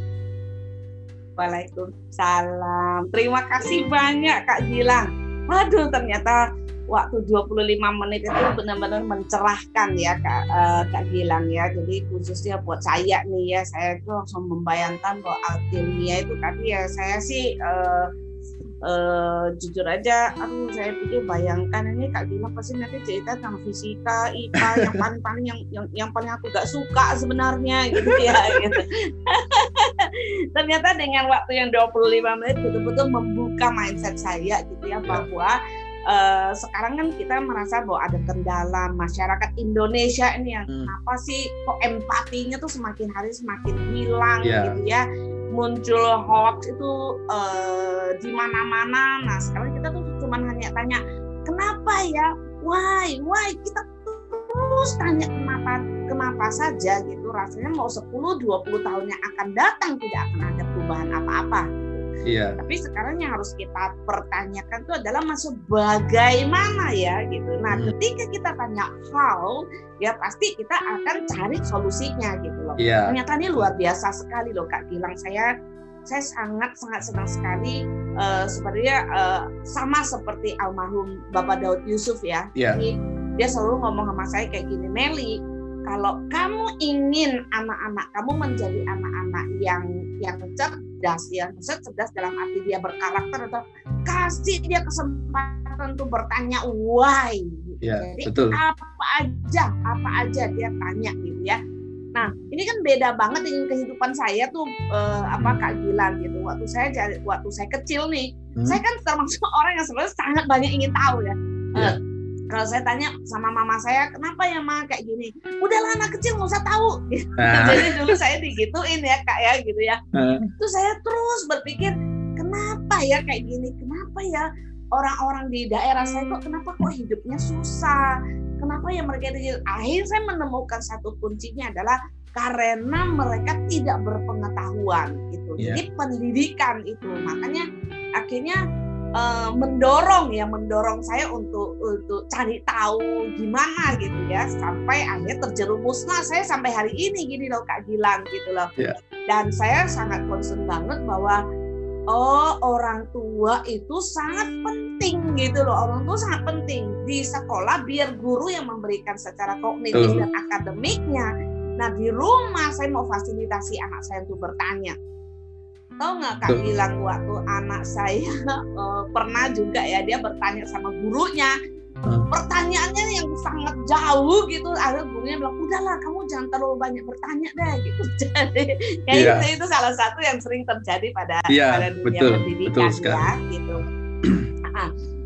Waalaikumsalam. Terima kasih banyak Kak Gilang Waduh ternyata waktu 25 menit itu benar-benar mencerahkan ya Kak, uh, Kak Gilang ya. Jadi khususnya buat saya nih ya, saya itu langsung membayangkan bahwa alkimia itu tadi ya saya sih uh, uh, jujur aja, aduh saya pikir bayangkan ini Kak Gilang pasti nanti cerita tentang fisika, IPA *laughs* yang paling paling yang yang, yang paling aku gak suka sebenarnya gitu ya. *laughs* Gitu. Ternyata dengan waktu yang 25 menit betul-betul membuka mindset saya gitu ya, ya. bahwa uh, sekarang kan kita merasa bahwa ada kendala masyarakat Indonesia ini yang hmm. kenapa sih kok empatinya tuh semakin hari semakin hilang yeah. gitu ya muncul hoax itu uh, di mana-mana. Nah sekarang kita tuh cuma hanya tanya kenapa ya? Why? Why? Kita terus tanya kenapa? Kenapa saja? Gitu. Rasanya mau 10 20 tahun yang akan datang tidak akan ada perubahan apa-apa Iya. Tapi sekarang yang harus kita pertanyakan itu adalah masuk bagaimana ya gitu. Nah, hmm. ketika kita tanya how, ya pasti kita akan cari solusinya gitu loh. Iya. Ternyata ini luar biasa sekali loh Kak Gilang. Saya saya sangat sangat senang sekali uh, sebenarnya uh, sama seperti almarhum Bapak Daud Yusuf ya. Iya. Jadi, dia selalu ngomong sama saya kayak gini, Meli, kalau kamu ingin anak-anak kamu menjadi anak-anak yang yang cerdas ya maksudnya cerdas dalam arti dia berkarakter atau kasih dia kesempatan untuk bertanya why ya, jadi betul. apa aja apa aja dia tanya gitu ya nah ini kan beda banget dengan kehidupan saya tuh eh, apa hmm. kak Gilang gitu waktu saya waktu saya kecil nih hmm. saya kan termasuk *laughs* orang yang sebenarnya sangat banyak ingin tahu ya, ya. Uh, kalau saya tanya sama mama saya kenapa ya ma? Kayak gini udahlah anak kecil nggak usah tahu. Nah. *laughs* jadi dulu saya digituin ya kak ya gitu ya. Nah. itu saya terus berpikir kenapa ya? Kayak gini kenapa ya orang-orang di daerah saya kok kenapa kok hidupnya susah? Kenapa ya mereka itu akhir saya menemukan satu kuncinya adalah karena mereka tidak berpengetahuan gitu. Yeah. jadi pendidikan itu. Makanya akhirnya uh, mendorong ya mendorong saya untuk untuk cari tahu gimana gitu ya sampai akhirnya terjerumuslah saya sampai hari ini gini loh Kak Gilang gitu loh. Yeah. dan saya sangat concern banget bahwa oh orang tua itu sangat penting gitu loh. Orang tua sangat penting di sekolah biar guru yang memberikan secara kognitif uh. dan akademiknya. Nah di rumah saya mau fasilitasi anak saya untuk bertanya Tahu nggak Kak bilang waktu anak saya uh, *laughs* pernah juga ya dia bertanya sama gurunya. Hmm. pertanyaannya yang sangat jauh gitu. Ada gurunya bilang udahlah kamu jangan terlalu banyak bertanya deh *laughs* gitu. Jadi kayak yeah. itu, itu salah satu yang sering terjadi pada yeah, pada dunia betul, pendidikan betul ya gitu. *clears throat*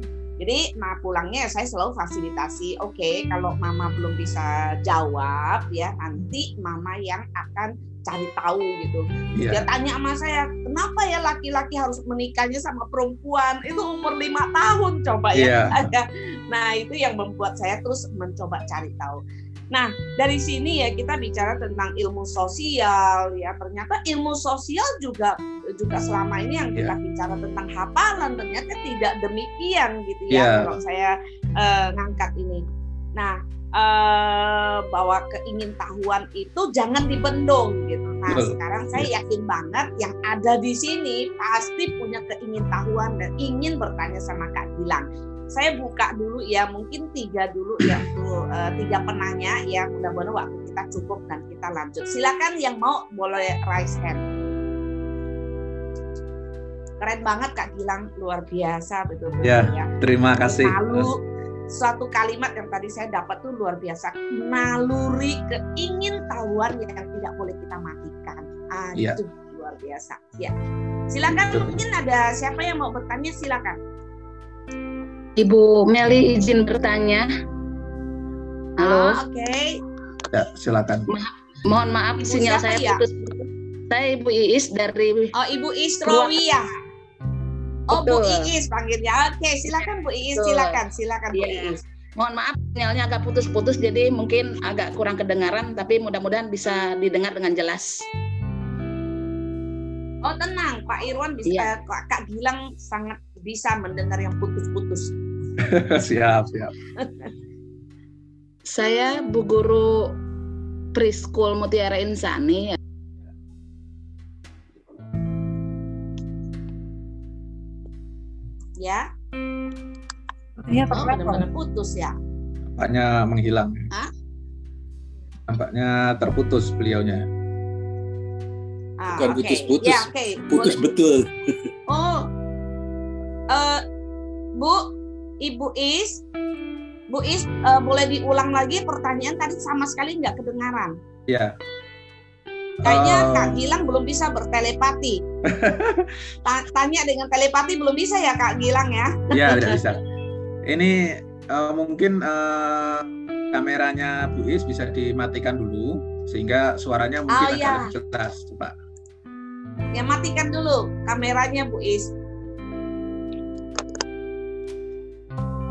Jadi nah pulangnya saya selalu fasilitasi oke okay, kalau mama belum bisa jawab ya nanti mama yang akan cari tahu gitu. Yeah. Dia tanya sama saya, kenapa ya laki-laki harus menikahnya sama perempuan? Itu umur lima tahun coba ya. Yeah. *laughs* Nah itu yang membuat saya terus mencoba cari tahu. Nah dari sini ya kita bicara tentang ilmu sosial ya. Ternyata ilmu sosial juga juga selama ini yang kita yeah. bicara tentang hafalan ternyata tidak demikian gitu ya yeah. kalau saya uh, ngangkat ini. Nah uh, bahwa keingintahuan itu jangan dibendung gitu. Nah Betul. sekarang saya yakin banget yang ada di sini pasti punya keingintahuan dan ingin bertanya sama Kak Gilang. Saya buka dulu ya mungkin tiga dulu ya untuk uh, tiga penanya ya mudah-mudahan waktu kita cukup dan kita lanjut. Silakan yang mau boleh raise hand. Keren banget Kak Gilang luar biasa betul-betul ya. ya. Terima kasih. Lalu suatu kalimat yang tadi saya dapat tuh luar biasa. Naluri keingintahuan yang tidak boleh kita matikan. Ah, ya. itu luar biasa. Ya silakan Betul. mungkin ada siapa yang mau bertanya silakan. Ibu Meli izin bertanya. Halo. Ah, oke. Okay. ya silakan. Ma mohon maaf Ibu sinyal saya ya? putus. Saya Ibu Iis dari Oh Ibu Iis ya Oh Betul. Bu Iis panggilnya. Oke, silakan Bu Iis, silakan, silakan Bu iya. Iis. Mohon maaf sinyalnya agak putus-putus jadi mungkin agak kurang kedengaran tapi mudah-mudahan bisa didengar dengan jelas. Oh tenang, Pak Irwan bisa, iya. Eh, Kak Gilang sangat bisa mendengar yang putus-putus. *laughs* siap, siap. Saya Bu Guru Preschool Mutiara Insani ya. Iya, oh, benar-benar putus ya. Nampaknya menghilang. Hah? Nampaknya terputus beliaunya. Ah, Bukan putus-putus, okay. ya, okay. putus Boleh. betul. Oh, uh, Bu, Ibu Is, Bu Is, uh, boleh diulang lagi pertanyaan tadi sama sekali nggak kedengaran. Ya. Kayaknya Kak Gilang belum bisa bertelepati. *laughs* Tanya dengan telepati belum bisa ya Kak Gilang ya? Iya, *laughs* tidak bisa. Ini uh, mungkin uh, kameranya Bu Is bisa dimatikan dulu sehingga suaranya mungkin oh, agak ya. lebih jelas, Pak. Ya matikan dulu kameranya Bu Is.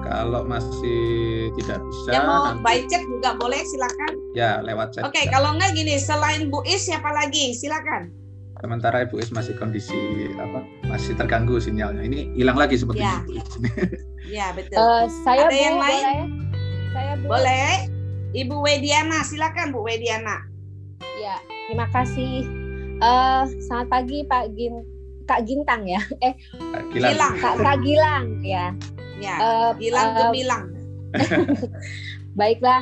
Kalau masih tidak bisa. Ya mau nanti... by chat juga boleh, silakan. Ya lewat chat. Oke, okay, kalau enggak gini, selain Bu Is siapa lagi? Silakan. Sementara Ibu Is masih kondisi apa? Masih terganggu sinyalnya. Ini hilang lagi seperti ya. Ibu Is. *laughs* ya betul. Uh, saya Ada Bu, yang lain? Boleh? Saya Bu. Boleh. Ibu Wediana, silakan Bu Wediana. Ya, terima kasih. Uh, selamat pagi Pak Gin Kak Gintang ya. *laughs* Eh, Gilang. Kak, Kak Gilang ya. Ya, uh, bilang uh, gemilang. *laughs* Baiklah,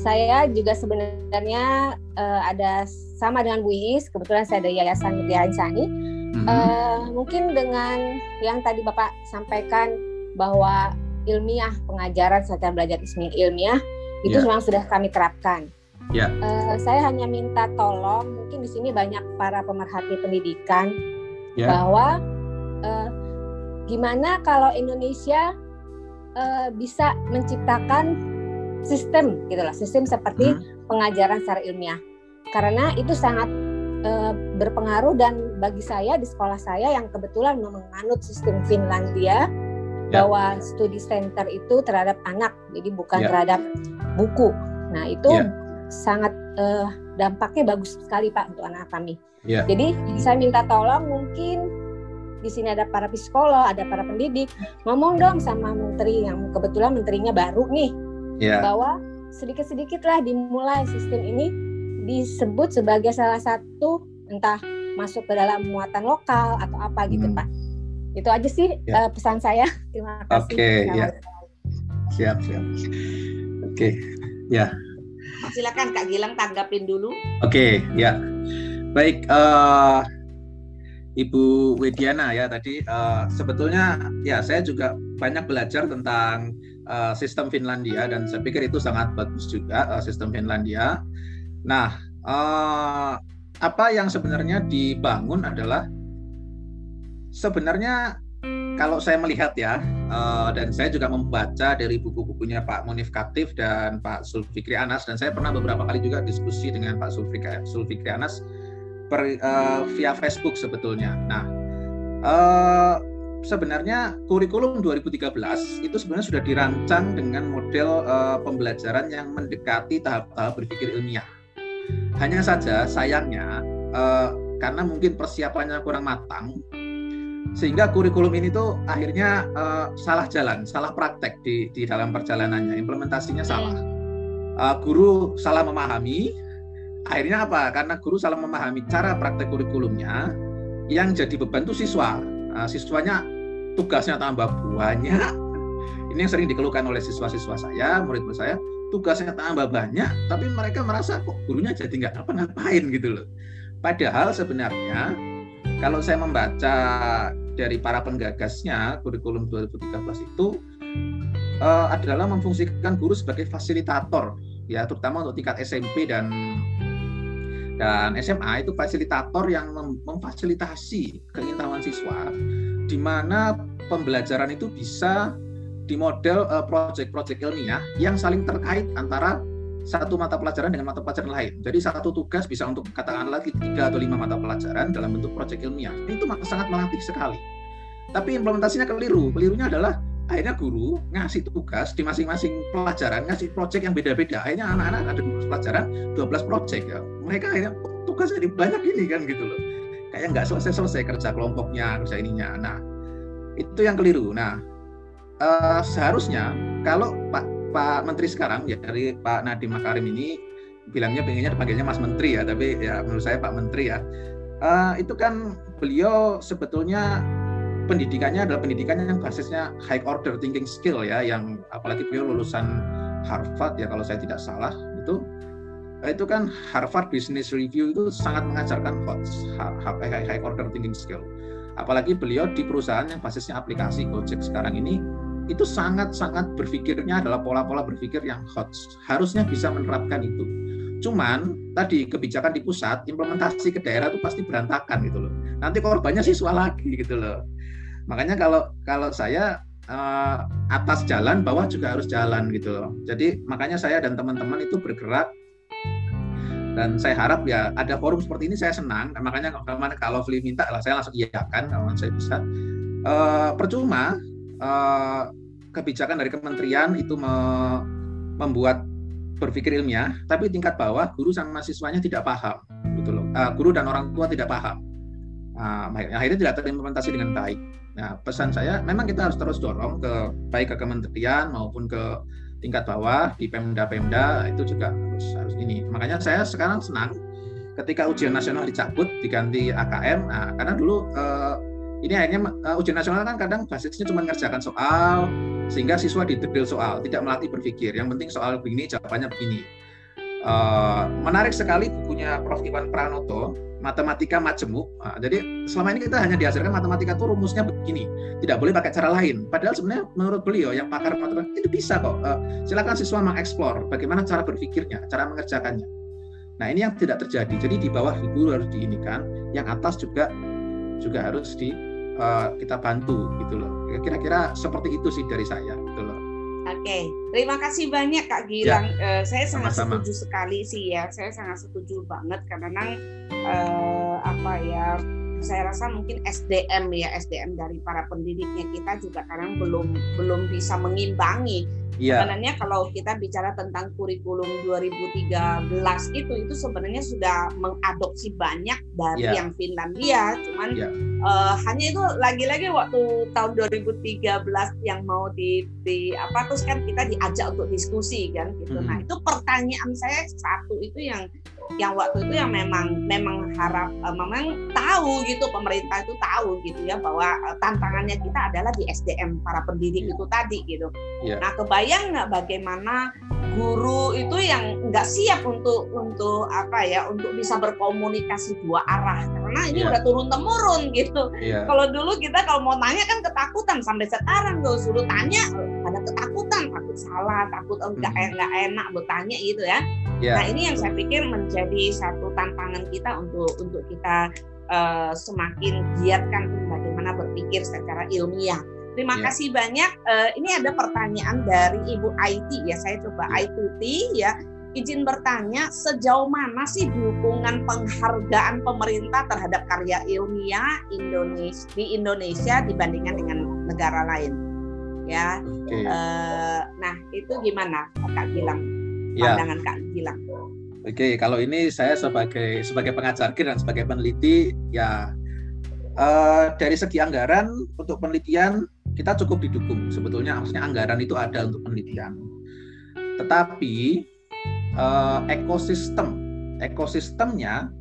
saya juga sebenarnya uh, ada sama dengan Bu Iis, kebetulan saya dari Yayasan Mutiara Insani. Mm-hmm. Uh, mungkin dengan yang tadi Bapak sampaikan bahwa ilmiah pengajaran serta belajar ilmiah itu yeah. memang sudah kami terapkan. Yeah. Ya. Uh, saya hanya minta tolong, mungkin di sini banyak para pemerhati pendidikan yeah. bahwa uh, gimana kalau Indonesia uh, bisa menciptakan sistem gitulah sistem seperti hmm. pengajaran secara ilmiah karena itu sangat uh, berpengaruh dan bagi saya di sekolah saya yang kebetulan menganut sistem Finlandia yeah. bahwa studi center itu terhadap anak jadi bukan yeah. terhadap buku nah itu yeah. sangat uh, dampaknya bagus sekali pak untuk anak kami yeah. jadi saya minta tolong mungkin di sini ada para psikolog, ada para pendidik, ngomong dong sama menteri yang kebetulan menterinya baru nih, yeah. bahwa sedikit-sedikitlah dimulai sistem ini disebut sebagai salah satu entah masuk ke dalam muatan lokal atau apa gitu hmm. pak. Itu aja sih yeah. Ya. uh, pesan saya. Terima kasih. Oke, okay, ya. Siap, siap. Oke, okay. ya. Silakan Kak Gilang tanggapin dulu. Oke, okay, ya. Baik, uh, Ibu Wediana ya tadi uh, sebetulnya ya saya juga banyak belajar tentang uh, sistem Finlandia dan saya pikir itu sangat bagus juga uh, sistem Finlandia. Nah, uh, apa yang sebenarnya dibangun adalah sebenarnya kalau saya melihat ya uh, dan saya juga membaca dari buku-bukunya Pak Munif Katif dan Pak Sulfikri Anas dan saya pernah beberapa kali juga diskusi dengan Pak Sulfikri, Sulfikri Anas per, uh, via Facebook sebetulnya. Nah, uh, sebenarnya kurikulum 2013 itu sebenarnya sudah dirancang dengan model uh, pembelajaran yang mendekati tahap-tahap berpikir ilmiah. Hanya saja sayangnya uh, karena mungkin persiapannya kurang matang, sehingga kurikulum ini tuh akhirnya uh, salah jalan, salah praktek di di dalam perjalanannya, implementasinya salah. Uh, guru salah memahami, akhirnya apa? Karena guru salah memahami cara praktek kurikulumnya, yang jadi beban itu siswa. Nah, siswanya tugasnya tambah banyak. Ini yang sering dikeluhkan oleh siswa-siswa saya, murid-murid saya, tugasnya tambah banyak, tapi mereka merasa kok gurunya jadi nggak apa-ngapain gitu loh. Padahal sebenarnya kalau saya membaca dari para penggagasnya kurikulum 2013 itu uh, adalah memfungsikan guru sebagai fasilitator ya terutama untuk tingkat SMP dan dan SMA itu fasilitator yang mem memfasilitasi keinginan siswa di mana pembelajaran itu bisa di model uh, proyek-proyek ilmiah yang saling terkait antara satu mata pelajaran dengan mata pelajaran lain. Jadi satu tugas bisa untuk katakanlah tiga atau lima mata pelajaran dalam bentuk proyek ilmiah. Itu sangat melatih sekali. Tapi implementasinya keliru. Kelirunya adalah akhirnya guru ngasih tugas di masing-masing pelajaran ngasih proyek yang beda-beda. Akhirnya anak-anak ada 12 pelajaran 12 proyek ya. Mereka akhirnya oh, tugasnya banyak ini kan gitu loh. Kayak nggak selesai-selesai kerja kelompoknya kerja ininya. Nah itu yang keliru. Nah uh, seharusnya kalau Pak Pak Menteri sekarang ya dari Pak Nadiem Makarim ini bilangnya pengennya dipanggilnya Mas Menteri ya tapi ya menurut saya Pak Menteri ya. Uh, itu kan beliau sebetulnya pendidikannya adalah pendidikan yang basisnya high order thinking skill ya yang apalagi beliau lulusan Harvard ya kalau saya tidak salah itu itu kan Harvard Business Review itu sangat mengajarkan high, high order thinking skill. Apalagi beliau di perusahaan yang basisnya aplikasi Gojek sekarang ini itu sangat-sangat berpikirnya adalah pola-pola berpikir yang hot harusnya bisa menerapkan itu. Cuman tadi kebijakan di pusat implementasi ke daerah itu pasti berantakan gitu loh. Nanti korbannya siswa lagi gitu loh Makanya kalau kalau saya uh, atas jalan, bawah juga harus jalan gitu loh. Jadi makanya saya dan teman-teman itu bergerak dan saya harap ya ada forum seperti ini saya senang. Makanya ke mana kalau Fli minta lah saya langsung iya kan kalau saya bisa. Uh, percuma uh, kebijakan dari kementerian itu me membuat berpikir ilmiah, tapi tingkat bawah guru sama siswanya tidak paham gitu loh. Uh, guru dan orang tua tidak paham. Uh, akhirnya tidak terimplementasi dengan baik. Nah, pesan saya memang kita harus terus dorong ke baik ke kementerian maupun ke tingkat bawah di Pemda-Pemda itu juga harus harus ini. Makanya saya sekarang senang ketika ujian nasional dicabut diganti AKM. Nah, karena dulu uh, ini akhirnya uh, ujian nasional kan kadang basisnya cuma mengerjakan soal sehingga siswa didetail soal, tidak melatih berpikir. Yang penting soal begini jawabannya begini. Uh, menarik sekali bukunya Prof. Iwan Pranoto matematika majemuk. Nah, jadi selama ini kita hanya diajarkan matematika itu rumusnya begini, tidak boleh pakai cara lain. Padahal sebenarnya menurut beliau yang pakar matematika itu bisa kok. Uh, silakan siswa mengeksplor bagaimana cara berpikirnya, cara mengerjakannya. Nah ini yang tidak terjadi. Jadi di bawah guru harus diinikan, yang atas juga juga harus di uh, kita bantu gitu loh. Kira-kira seperti itu sih dari saya gitu loh. Oke, terima kasih banyak Kak Gilang. Ya, uh, saya sangat sama-sama. setuju sekali sih ya. Saya sangat setuju banget karena uh, apa ya saya rasa mungkin SDM ya SDM dari para pendidiknya kita juga kadang belum belum bisa mengimbangi Yeah. Sebenarnya kalau kita bicara tentang kurikulum 2013 itu itu sebenarnya sudah mengadopsi banyak dari yeah. yang Finlandia, cuman yeah. Iya. uh, hanya itu lagi-lagi waktu tahun 2013 yang mau di, di apa terus kan kita diajak untuk diskusi kan gitu. Mm -hmm. Nah itu pertanyaan saya satu itu yang yang waktu itu yang memang memang harap uh, memang tahu gitu pemerintah itu tahu gitu ya bahwa uh, tantangannya kita adalah di SDM para pendidik yeah. itu tadi gitu. Yeah. Nah kebayang nggak bagaimana guru itu yang nggak siap untuk untuk apa ya untuk bisa berkomunikasi dua arah karena ini yeah. udah turun temurun gitu. Yeah. Kalau dulu kita kalau mau tanya kan ketakutan sampai sekarang gak suruh tanya ada ketakutan takut salah takut enggak oh, nggak hmm. enak bertanya gitu ya. Yeah. Nah ini yang saya pikir menjadi satu tantangan kita untuk untuk kita uh, semakin giatkan bagaimana berpikir secara ilmiah Terima yeah. kasih banyak. Uh, ini ada pertanyaan dari Ibu IT ya. Saya coba yeah. IT ya. Izin bertanya, sejauh mana sih dukungan penghargaan pemerintah terhadap karya ilmiah Indonesia di Indonesia dibandingkan dengan negara lain? Ya, okay. uh, eh, nah itu gimana Kak Gilang? Ya. Pandangan. Kak Gilang? Oke, okay, kalau ini saya sebagai sebagai pengajar dan sebagai peneliti, ya uh, dari segi anggaran untuk penelitian kita cukup didukung sebetulnya maksudnya anggaran itu ada untuk penelitian tetapi uh, ekosistem ekosistemnya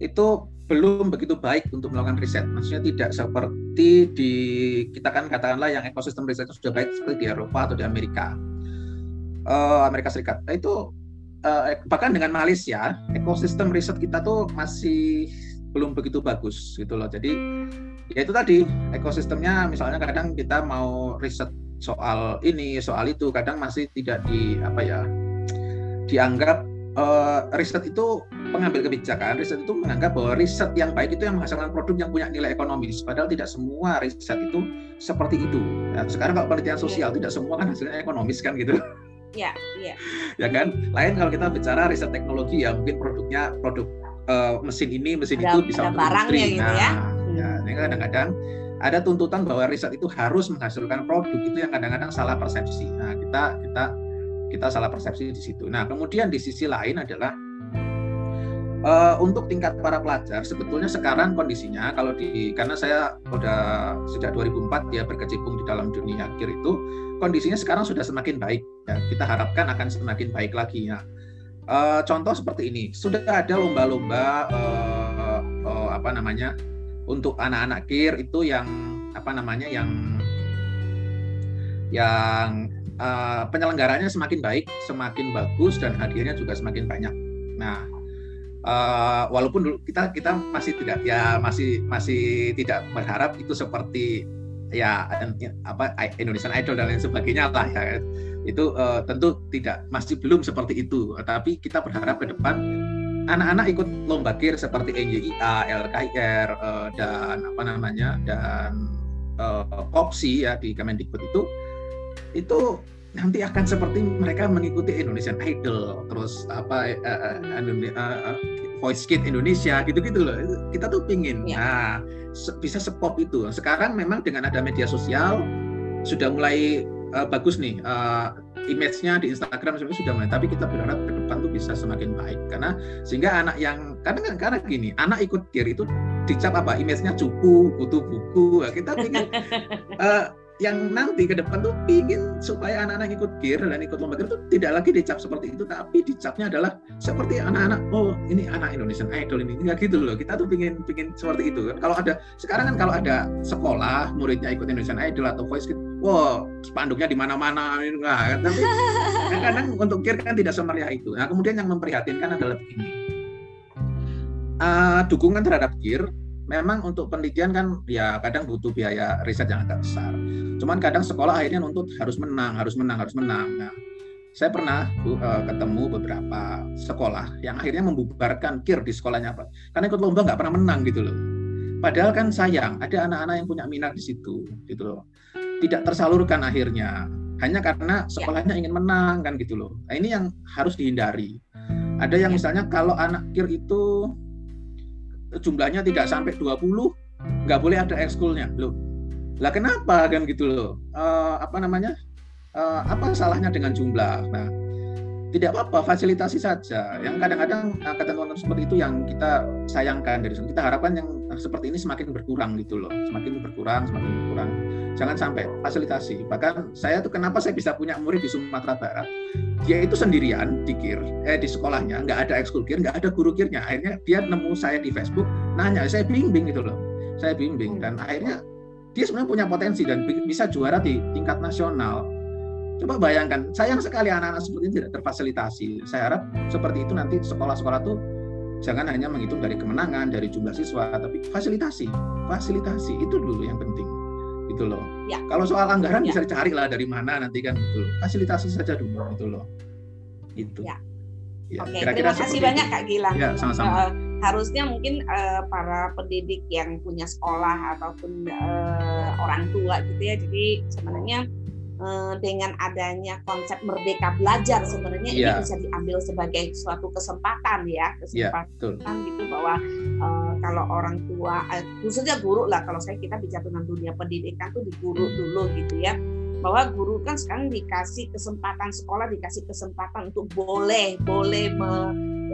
itu belum begitu baik untuk melakukan riset. Maksudnya tidak seperti di kita kan katakanlah yang ekosistem riset sudah baik seperti di Eropa atau di Amerika. Uh, Amerika Serikat. Nah, itu uh, bahkan dengan Malaysia ekosistem riset kita tuh masih belum begitu bagus gitu loh. Jadi ya itu tadi ekosistemnya misalnya kadang kita mau riset soal ini soal itu kadang masih tidak di apa ya dianggap uh, riset itu pengambil kebijakan riset itu menganggap bahwa riset yang baik itu yang menghasilkan produk yang punya nilai ekonomis. Padahal tidak semua riset itu seperti itu. Ya, sekarang kalau penelitian sosial tidak semua kan hasilnya ekonomis kan gitu. Ya iya. *laughs* Ya kan? Lain kalau kita bicara riset teknologi ya mungkin produknya produk uh, mesin ini mesin ada, itu bisa ada barangnya industri. gitu ya. Nah, Ya, ini kadang-kadang ada tuntutan bahwa riset itu harus menghasilkan produk. Itu yang kadang-kadang salah persepsi. Nah, kita kita kita salah persepsi di situ. Nah, kemudian di sisi lain adalah uh, untuk tingkat para pelajar sebetulnya sekarang kondisinya kalau di karena saya sudah sejak 2004 ya berkecimpung di dalam dunia akhir itu kondisinya sekarang sudah semakin baik ya. Kita harapkan akan semakin baik lagi ya. Uh, contoh seperti ini. Sudah ada lomba-lomba uh, uh, apa namanya untuk anak-anak kir itu yang apa namanya yang yang uh, penyelenggaranya semakin baik, semakin bagus dan hadiahnya juga semakin banyak. Nah, uh, walaupun dulu kita kita masih tidak ya masih masih tidak berharap itu seperti ya apa Indonesian Idol dan lain sebagainya lah ya itu uh, tentu tidak masih belum seperti itu tapi kita berharap ke depan anak-anak ikut lomba kir seperti NJIA, LKIR uh, dan apa namanya dan uh, opsi ya di Kemendikbud itu itu nanti akan seperti mereka mengikuti Indonesian Idol terus apa uh, uh, Voice Kid Indonesia gitu-gitu loh. Kita tuh pingin. Ya. nah bisa sepop itu. Sekarang memang dengan ada media sosial sudah mulai uh, bagus nih uh, image-nya di Instagram sebenarnya sudah mulai. Tapi kita berharap ke depan tuh bisa semakin baik. Karena sehingga anak yang karena karena gini anak ikut dir itu dicap apa? Image-nya cupu kutu buku kita ingin uh, *laughs* yang nanti ke depan tuh pingin supaya anak-anak ikut gear dan ikut lomba gear itu tidak lagi dicap seperti itu tapi dicapnya adalah seperti anak-anak oh ini anak Indonesian Idol ini nggak gitu loh. Kita tuh pingin pingin seperti itu kalau ada sekarang kan kalau ada sekolah muridnya ikut Indonesian Idol atau Voice Kid wow spanduknya di mana-mana enggak tapi kadang untuk gear kan tidak semeriah itu. Nah kemudian yang memprihatinkan adalah begini. Uh, dukungan terhadap gear memang untuk penelitian kan ya kadang butuh biaya riset yang agak besar. Cuman kadang sekolah akhirnya nuntut harus menang, harus menang, harus menang. Nah, saya pernah uh, ketemu beberapa sekolah yang akhirnya membubarkan kir di sekolahnya apa? Karena ikut lomba nggak pernah menang gitu loh. Padahal kan sayang, ada anak-anak yang punya minat di situ gitu loh. Tidak tersalurkan akhirnya hanya karena sekolahnya ingin menang kan gitu loh. Nah, ini yang harus dihindari. Ada yang misalnya kalau anak kir itu jumlahnya tidak sampai 20 nggak boleh ada ekskulnya. Loh lah kenapa kan gitu loh? Uh, apa namanya? Uh, apa salahnya dengan jumlah? Nah tidak apa-apa fasilitasi saja. Yang kadang-kadang ketentuan seperti itu yang kita sayangkan dari kita harapkan yang seperti ini semakin berkurang gitu loh. Semakin berkurang semakin berkurang. Jangan sampai fasilitasi. Bahkan saya tuh kenapa saya bisa punya murid di Sumatera Barat? Dia itu sendirian di kir eh di sekolahnya. Nggak ada ekskul kir nggak ada guru kirnya akhirnya dia nemu saya di Facebook nanya saya bimbing gitu loh. Saya bimbing. Dan akhirnya dia sebenarnya punya potensi dan bisa juara di tingkat nasional Coba bayangkan, sayang sekali anak-anak seperti ini tidak terfasilitasi. Saya harap seperti itu nanti sekolah-sekolah tuh jangan hanya menghitung dari kemenangan, dari jumlah siswa, tapi fasilitasi. Fasilitasi itu dulu yang penting. Gitu loh. Ya. Kalau soal anggaran ya. bisa dicari lah dari mana nanti kan gitu loh. Fasilitasi saja dulu gitu loh. Itu. Ya. Ya, Oke, kira-kira terima kasih banyak Kak Gilang. Ya, sama-sama. Uh, harusnya mungkin uh, para pendidik yang punya sekolah ataupun uh, orang tua gitu ya. Jadi sebenarnya Eh, dengan adanya konsep merdeka belajar sebenarnya yeah. ini iya. bisa diambil sebagai suatu kesempatan ya iya, kesempatan yeah, gitu bahwa uh, kalau orang tua uh, khususnya guru lah kalau saya kita bicara tentang dunia pendidikan tuh di guru dulu gitu ya bahwa guru kan sekarang dikasih kesempatan sekolah dikasih kesempatan untuk boleh boleh me,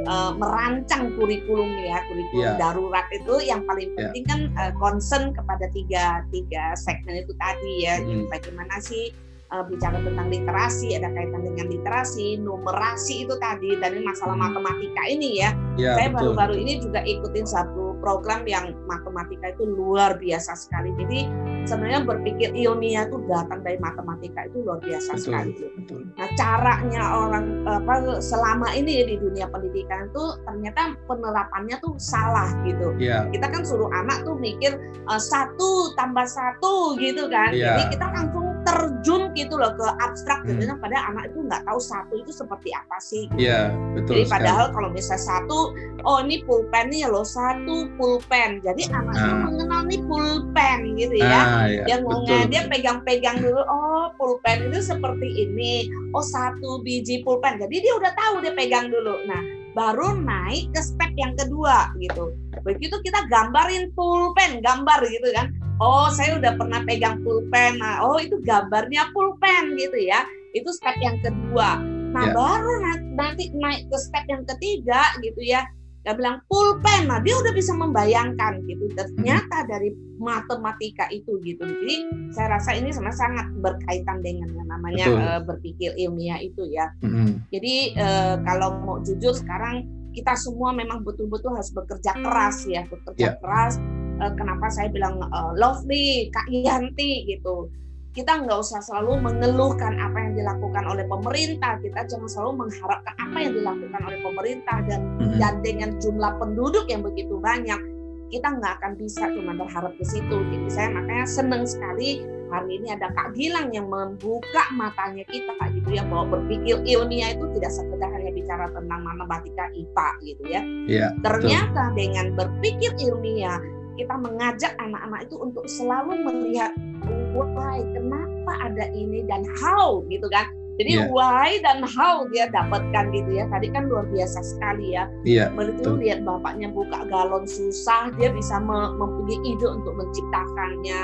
uh, merancang kurikulum ya kurikulum yeah. darurat itu yang paling penting yeah. kan uh, concern kepada tiga tiga segmen itu tadi ya mm. bagaimana sih uh, bicara tentang literasi, ada kaitan dengan literasi, numerasi itu tadi dari masalah hmm. matematika ini ya. ya Saya baru-baru ini juga ikutin satu program yang matematika itu luar biasa sekali. Jadi sebenarnya berpikir ilmiah itu datang dari matematika itu luar biasa betul, sekali. Betul. Nah caranya orang apa selama ini di dunia pendidikan itu ternyata penerapannya tuh salah gitu. Ya. Kita kan suruh anak tuh mikir uh, satu tambah satu gitu kan. Ya. Jadi kita langsung terjun gitu loh ke abstrak gitu hmm. pada anak itu nggak tahu satu itu seperti apa sih gitu. Iya, betul. Jadi padahal kalau misalnya satu, oh ini pulpen nih loh satu pulpen. Jadi anaknya nah. mengenal nih pulpen gitu ya. Ah, iya. Dia ngomong dia pegang-pegang dulu, oh pulpen itu seperti ini. Oh satu biji pulpen. Jadi dia udah tahu dia pegang dulu. Nah, baru naik ke step yang kedua gitu. Begitu kita gambarin pulpen, gambar gitu kan oh saya udah pernah pegang pulpen. Nah oh itu gambarnya pulpen gitu ya. Itu step yang kedua. Nah yeah. baru nanti naik ke step yang ketiga gitu ya. Dia bilang pulpen. Nah dia udah bisa membayangkan gitu. Ternyata dari matematika itu gitu. Jadi saya rasa ini sama sangat berkaitan dengan yang namanya uh, berpikir ilmiah itu ya. Mm-hmm. jadi uh, kalau mau jujur sekarang kita semua memang betul-betul harus bekerja keras ya bekerja yeah. keras uh, kenapa saya bilang uh, lovely Kak Yanti gitu kita nggak usah selalu mengeluhkan apa yang dilakukan oleh pemerintah kita jangan selalu mengharapkan apa yang dilakukan oleh pemerintah dan mm-hmm. dan dengan jumlah penduduk yang begitu banyak kita nggak akan bisa cuma berharap ke situ jadi saya makanya senang sekali hari ini ada Kak Gilang yang membuka matanya kita gitu ya bahwa berpikir ilmiah itu tidak sekedar hanya bicara tentang matematika IPA gitu ya. ya Ternyata betul. dengan berpikir ilmiah kita mengajak anak-anak itu untuk selalu melihat why, kenapa ada ini dan how gitu kan. Jadi yeah. why dan how dia dapatkan gitu ya. Tadi kan luar biasa sekali ya. Iya. Yeah, itu lihat bapaknya buka galon susah, dia bisa mempunyai ide untuk menciptakannya.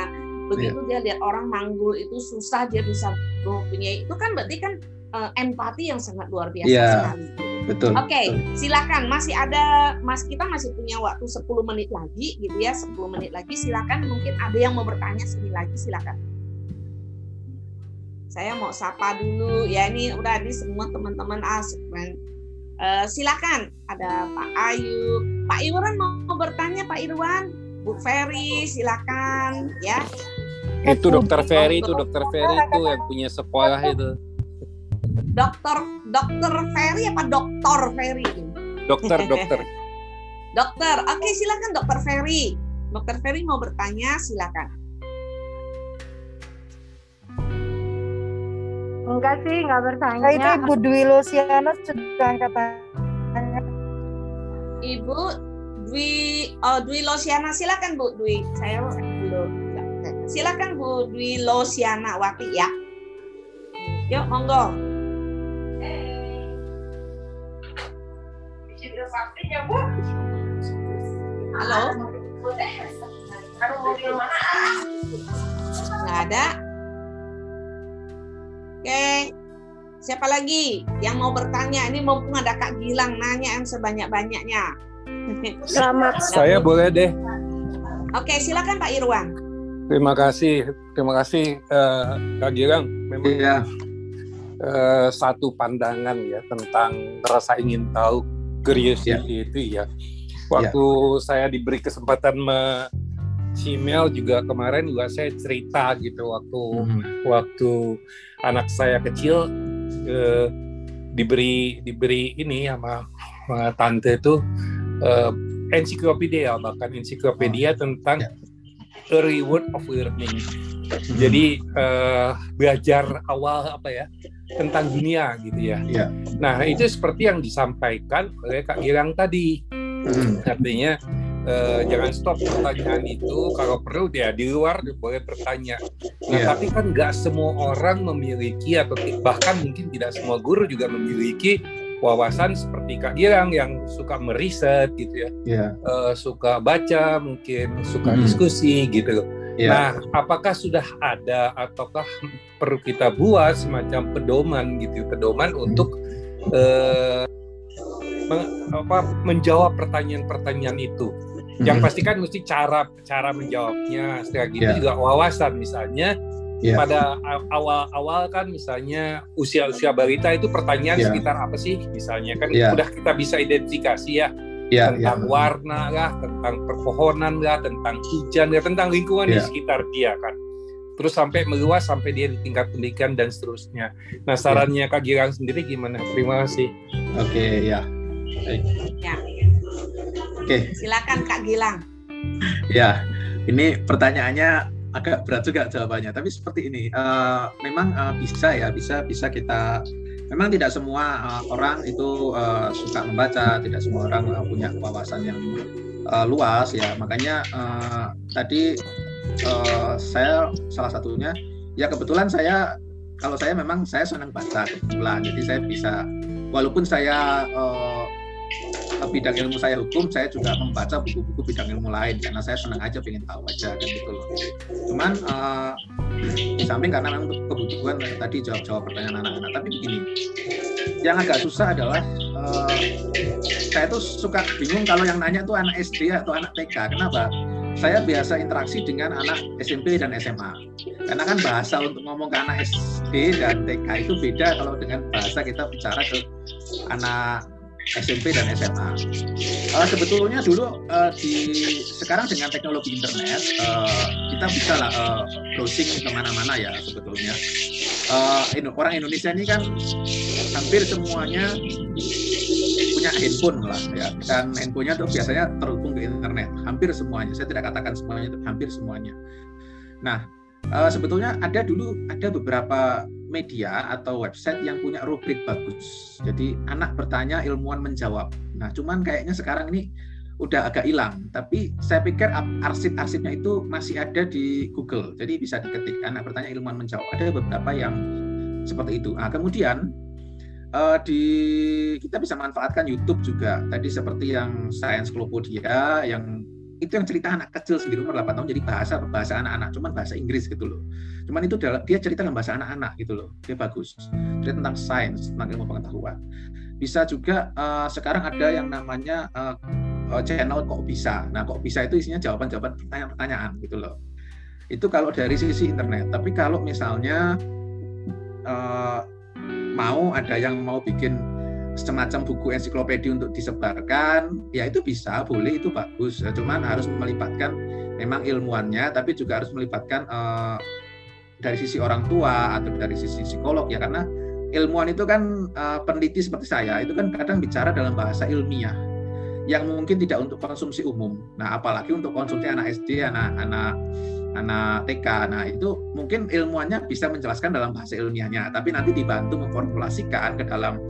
Begitu yeah. dia lihat orang manggul itu susah, dia bisa mempunyai itu kan berarti kan uh, empati yang sangat luar biasa yeah. sekali. Betul. Oke, okay, silakan. Masih ada Mas kita masih punya waktu 10 menit lagi gitu ya, 10 menit lagi. Silakan mungkin ada yang mau bertanya sini lagi silakan. Saya mau sapa dulu ya ini udah di semua teman-teman asik kan. Uh, silakan ada Pak Ayu, Pak Irwan mau bertanya Pak Irwan, Bu Ferry silakan ya. Itu Dokter Ferry itu Dokter Ferry itu yang punya sekolah itu. Dokter Dokter Ferry apa Dokter Ferry? Dokter Dokter. *laughs* dokter, oke silakan Dokter Ferry. Dokter Ferry mau bertanya silakan. Enggak sih, enggak bertanya. Nah, itu Ibu Dwi Luciana sudah angkat tangan. Ibu Dwi oh Dwi Losiana silakan Bu Dwi. Saya dulu. Silakan Bu Dwi Losiana Wati ya. Yuk monggo. Ada? Oke. Siapa lagi yang mau bertanya? Ini mumpung ada Kak Gilang nanya yang sebanyak-banyaknya. Selamat. Saya boleh deh. Oke, silakan Pak Irwan. Terima kasih, terima kasih uh, Kak Gilang. Memang ya. uh, satu pandangan ya tentang rasa ingin tahu curiosity ya. itu ya. Waktu ya. saya diberi kesempatan me email juga kemarin juga saya cerita gitu waktu hmm. waktu anak saya kecil eh, diberi diberi ini sama, sama tante itu eh, ensiklopedia bahkan ensiklopedia oh. tentang ya. early word of learning. Hmm. Jadi eh, belajar awal apa ya tentang dunia gitu ya. ya. Nah itu seperti yang disampaikan oleh Kak Gilang tadi. Hmm. Artinya eh, jangan stop pertanyaan itu. Kalau perlu dia di luar boleh bertanya. Nah ya. tapi kan nggak semua orang memiliki atau bahkan mungkin tidak semua guru juga memiliki wawasan seperti Kak Gilang yang suka meriset gitu ya, yeah. uh, suka baca, mungkin suka hmm. diskusi gitu Yeah. Nah, apakah sudah ada ataukah perlu kita buat semacam pedoman gitu, pedoman hmm. untuk uh, apa, menjawab pertanyaan-pertanyaan itu? Hmm. Yang pasti kan mesti cara cara menjawabnya, setelah gitu yeah. juga wawasan misalnya. Yeah. Pada awal-awal kan misalnya usia-usia balita itu pertanyaan yeah. sekitar apa sih misalnya kan yeah. udah kita bisa identifikasi ya ya, tentang ya. warna lah, tentang perpohonan lah, tentang hujan ya, tentang lingkungan ya. di sekitar dia kan. Terus sampai meluas sampai dia di tingkat pendidikan dan seterusnya. Nah sarannya ya. Kak Gilang sendiri gimana? Terima kasih. Oke ya. Ya. Oke. Silakan Kak Gilang. Ya, ini pertanyaannya agak berat juga jawabannya. Tapi seperti ini, uh, memang uh, bisa ya, bisa bisa kita memang tidak semua uh, orang itu uh, suka membaca, tidak semua orang uh, punya wawasan yang uh, luas ya. Makanya uh, tadi uh, saya salah satunya ya kebetulan saya kalau saya memang saya senang baca kebetulan, jadi saya bisa walaupun saya uh, bidang ilmu saya hukum, saya juga membaca buku-buku bidang ilmu lain karena saya senang aja pengen tahu aja kan gitu loh. Cuman uh, di samping karena memang kebutuhan tadi jawab-jawab pertanyaan anak-anak, tapi begini, yang agak susah adalah uh, saya tuh suka bingung kalau yang nanya tuh anak SD atau anak TK. Kenapa? Saya biasa interaksi dengan anak SMP dan SMA. Karena kan bahasa untuk ngomong ke anak SD dan TK itu beda kalau dengan bahasa kita bicara ke anak SMP dan SMA. Uh, eh, sebetulnya dulu uh, di sekarang dengan teknologi internet uh, kita bisa lah uh, browsing ke mana-mana ya sebetulnya. Uh, orang Indonesia ini kan hampir semuanya punya handphone lah ya dan handphonenya tuh biasanya terhubung ke internet hampir semuanya saya tidak katakan semuanya itu hampir semuanya nah uh, sebetulnya ada dulu ada beberapa media atau website yang punya rubrik bagus. Jadi anak bertanya, ilmuwan menjawab. Nah, cuman kayaknya sekarang ini udah agak hilang. Tapi saya pikir arsip-arsipnya itu masih ada di Google, jadi bisa diketik. Anak bertanya ilmuwan menjawab. Ada beberapa yang seperti itu. Nah, kemudian uh, di kita bisa manfaatkan YouTube juga. Tadi seperti yang Science Clubodia yang itu yang cerita anak kecil sendiri umur 8 tahun jadi bahasa bahasa anak-anak cuman bahasa Inggris gitu loh. Cuman itu dia cerita dalam bahasa anak-anak gitu loh dia bagus. Cerita tentang sains tentang ilmu pengetahuan. Bisa juga uh, sekarang ada yang namanya uh, channel kok bisa. Nah kok bisa itu isinya jawaban-jawaban pertanyaan-pertanyaan gitu loh. Itu kalau dari sisi internet tapi kalau misalnya uh, mau ada yang mau bikin semacam buku ensiklopedia untuk disebarkan, ya itu bisa, boleh, itu bagus. Ya, cuman harus melibatkan memang ilmuannya, tapi juga harus melibatkan uh, dari sisi orang tua atau dari sisi psikolog ya, karena ilmuwan itu kan uh, peneliti seperti saya, itu kan kadang bicara dalam bahasa ilmiah yang mungkin tidak untuk konsumsi umum. Nah, apalagi untuk konsumsi anak SD, anak-anak anak TK. Nah, itu mungkin ilmuannya bisa menjelaskan dalam bahasa ilmiahnya, tapi nanti dibantu memformulasikan ke dalam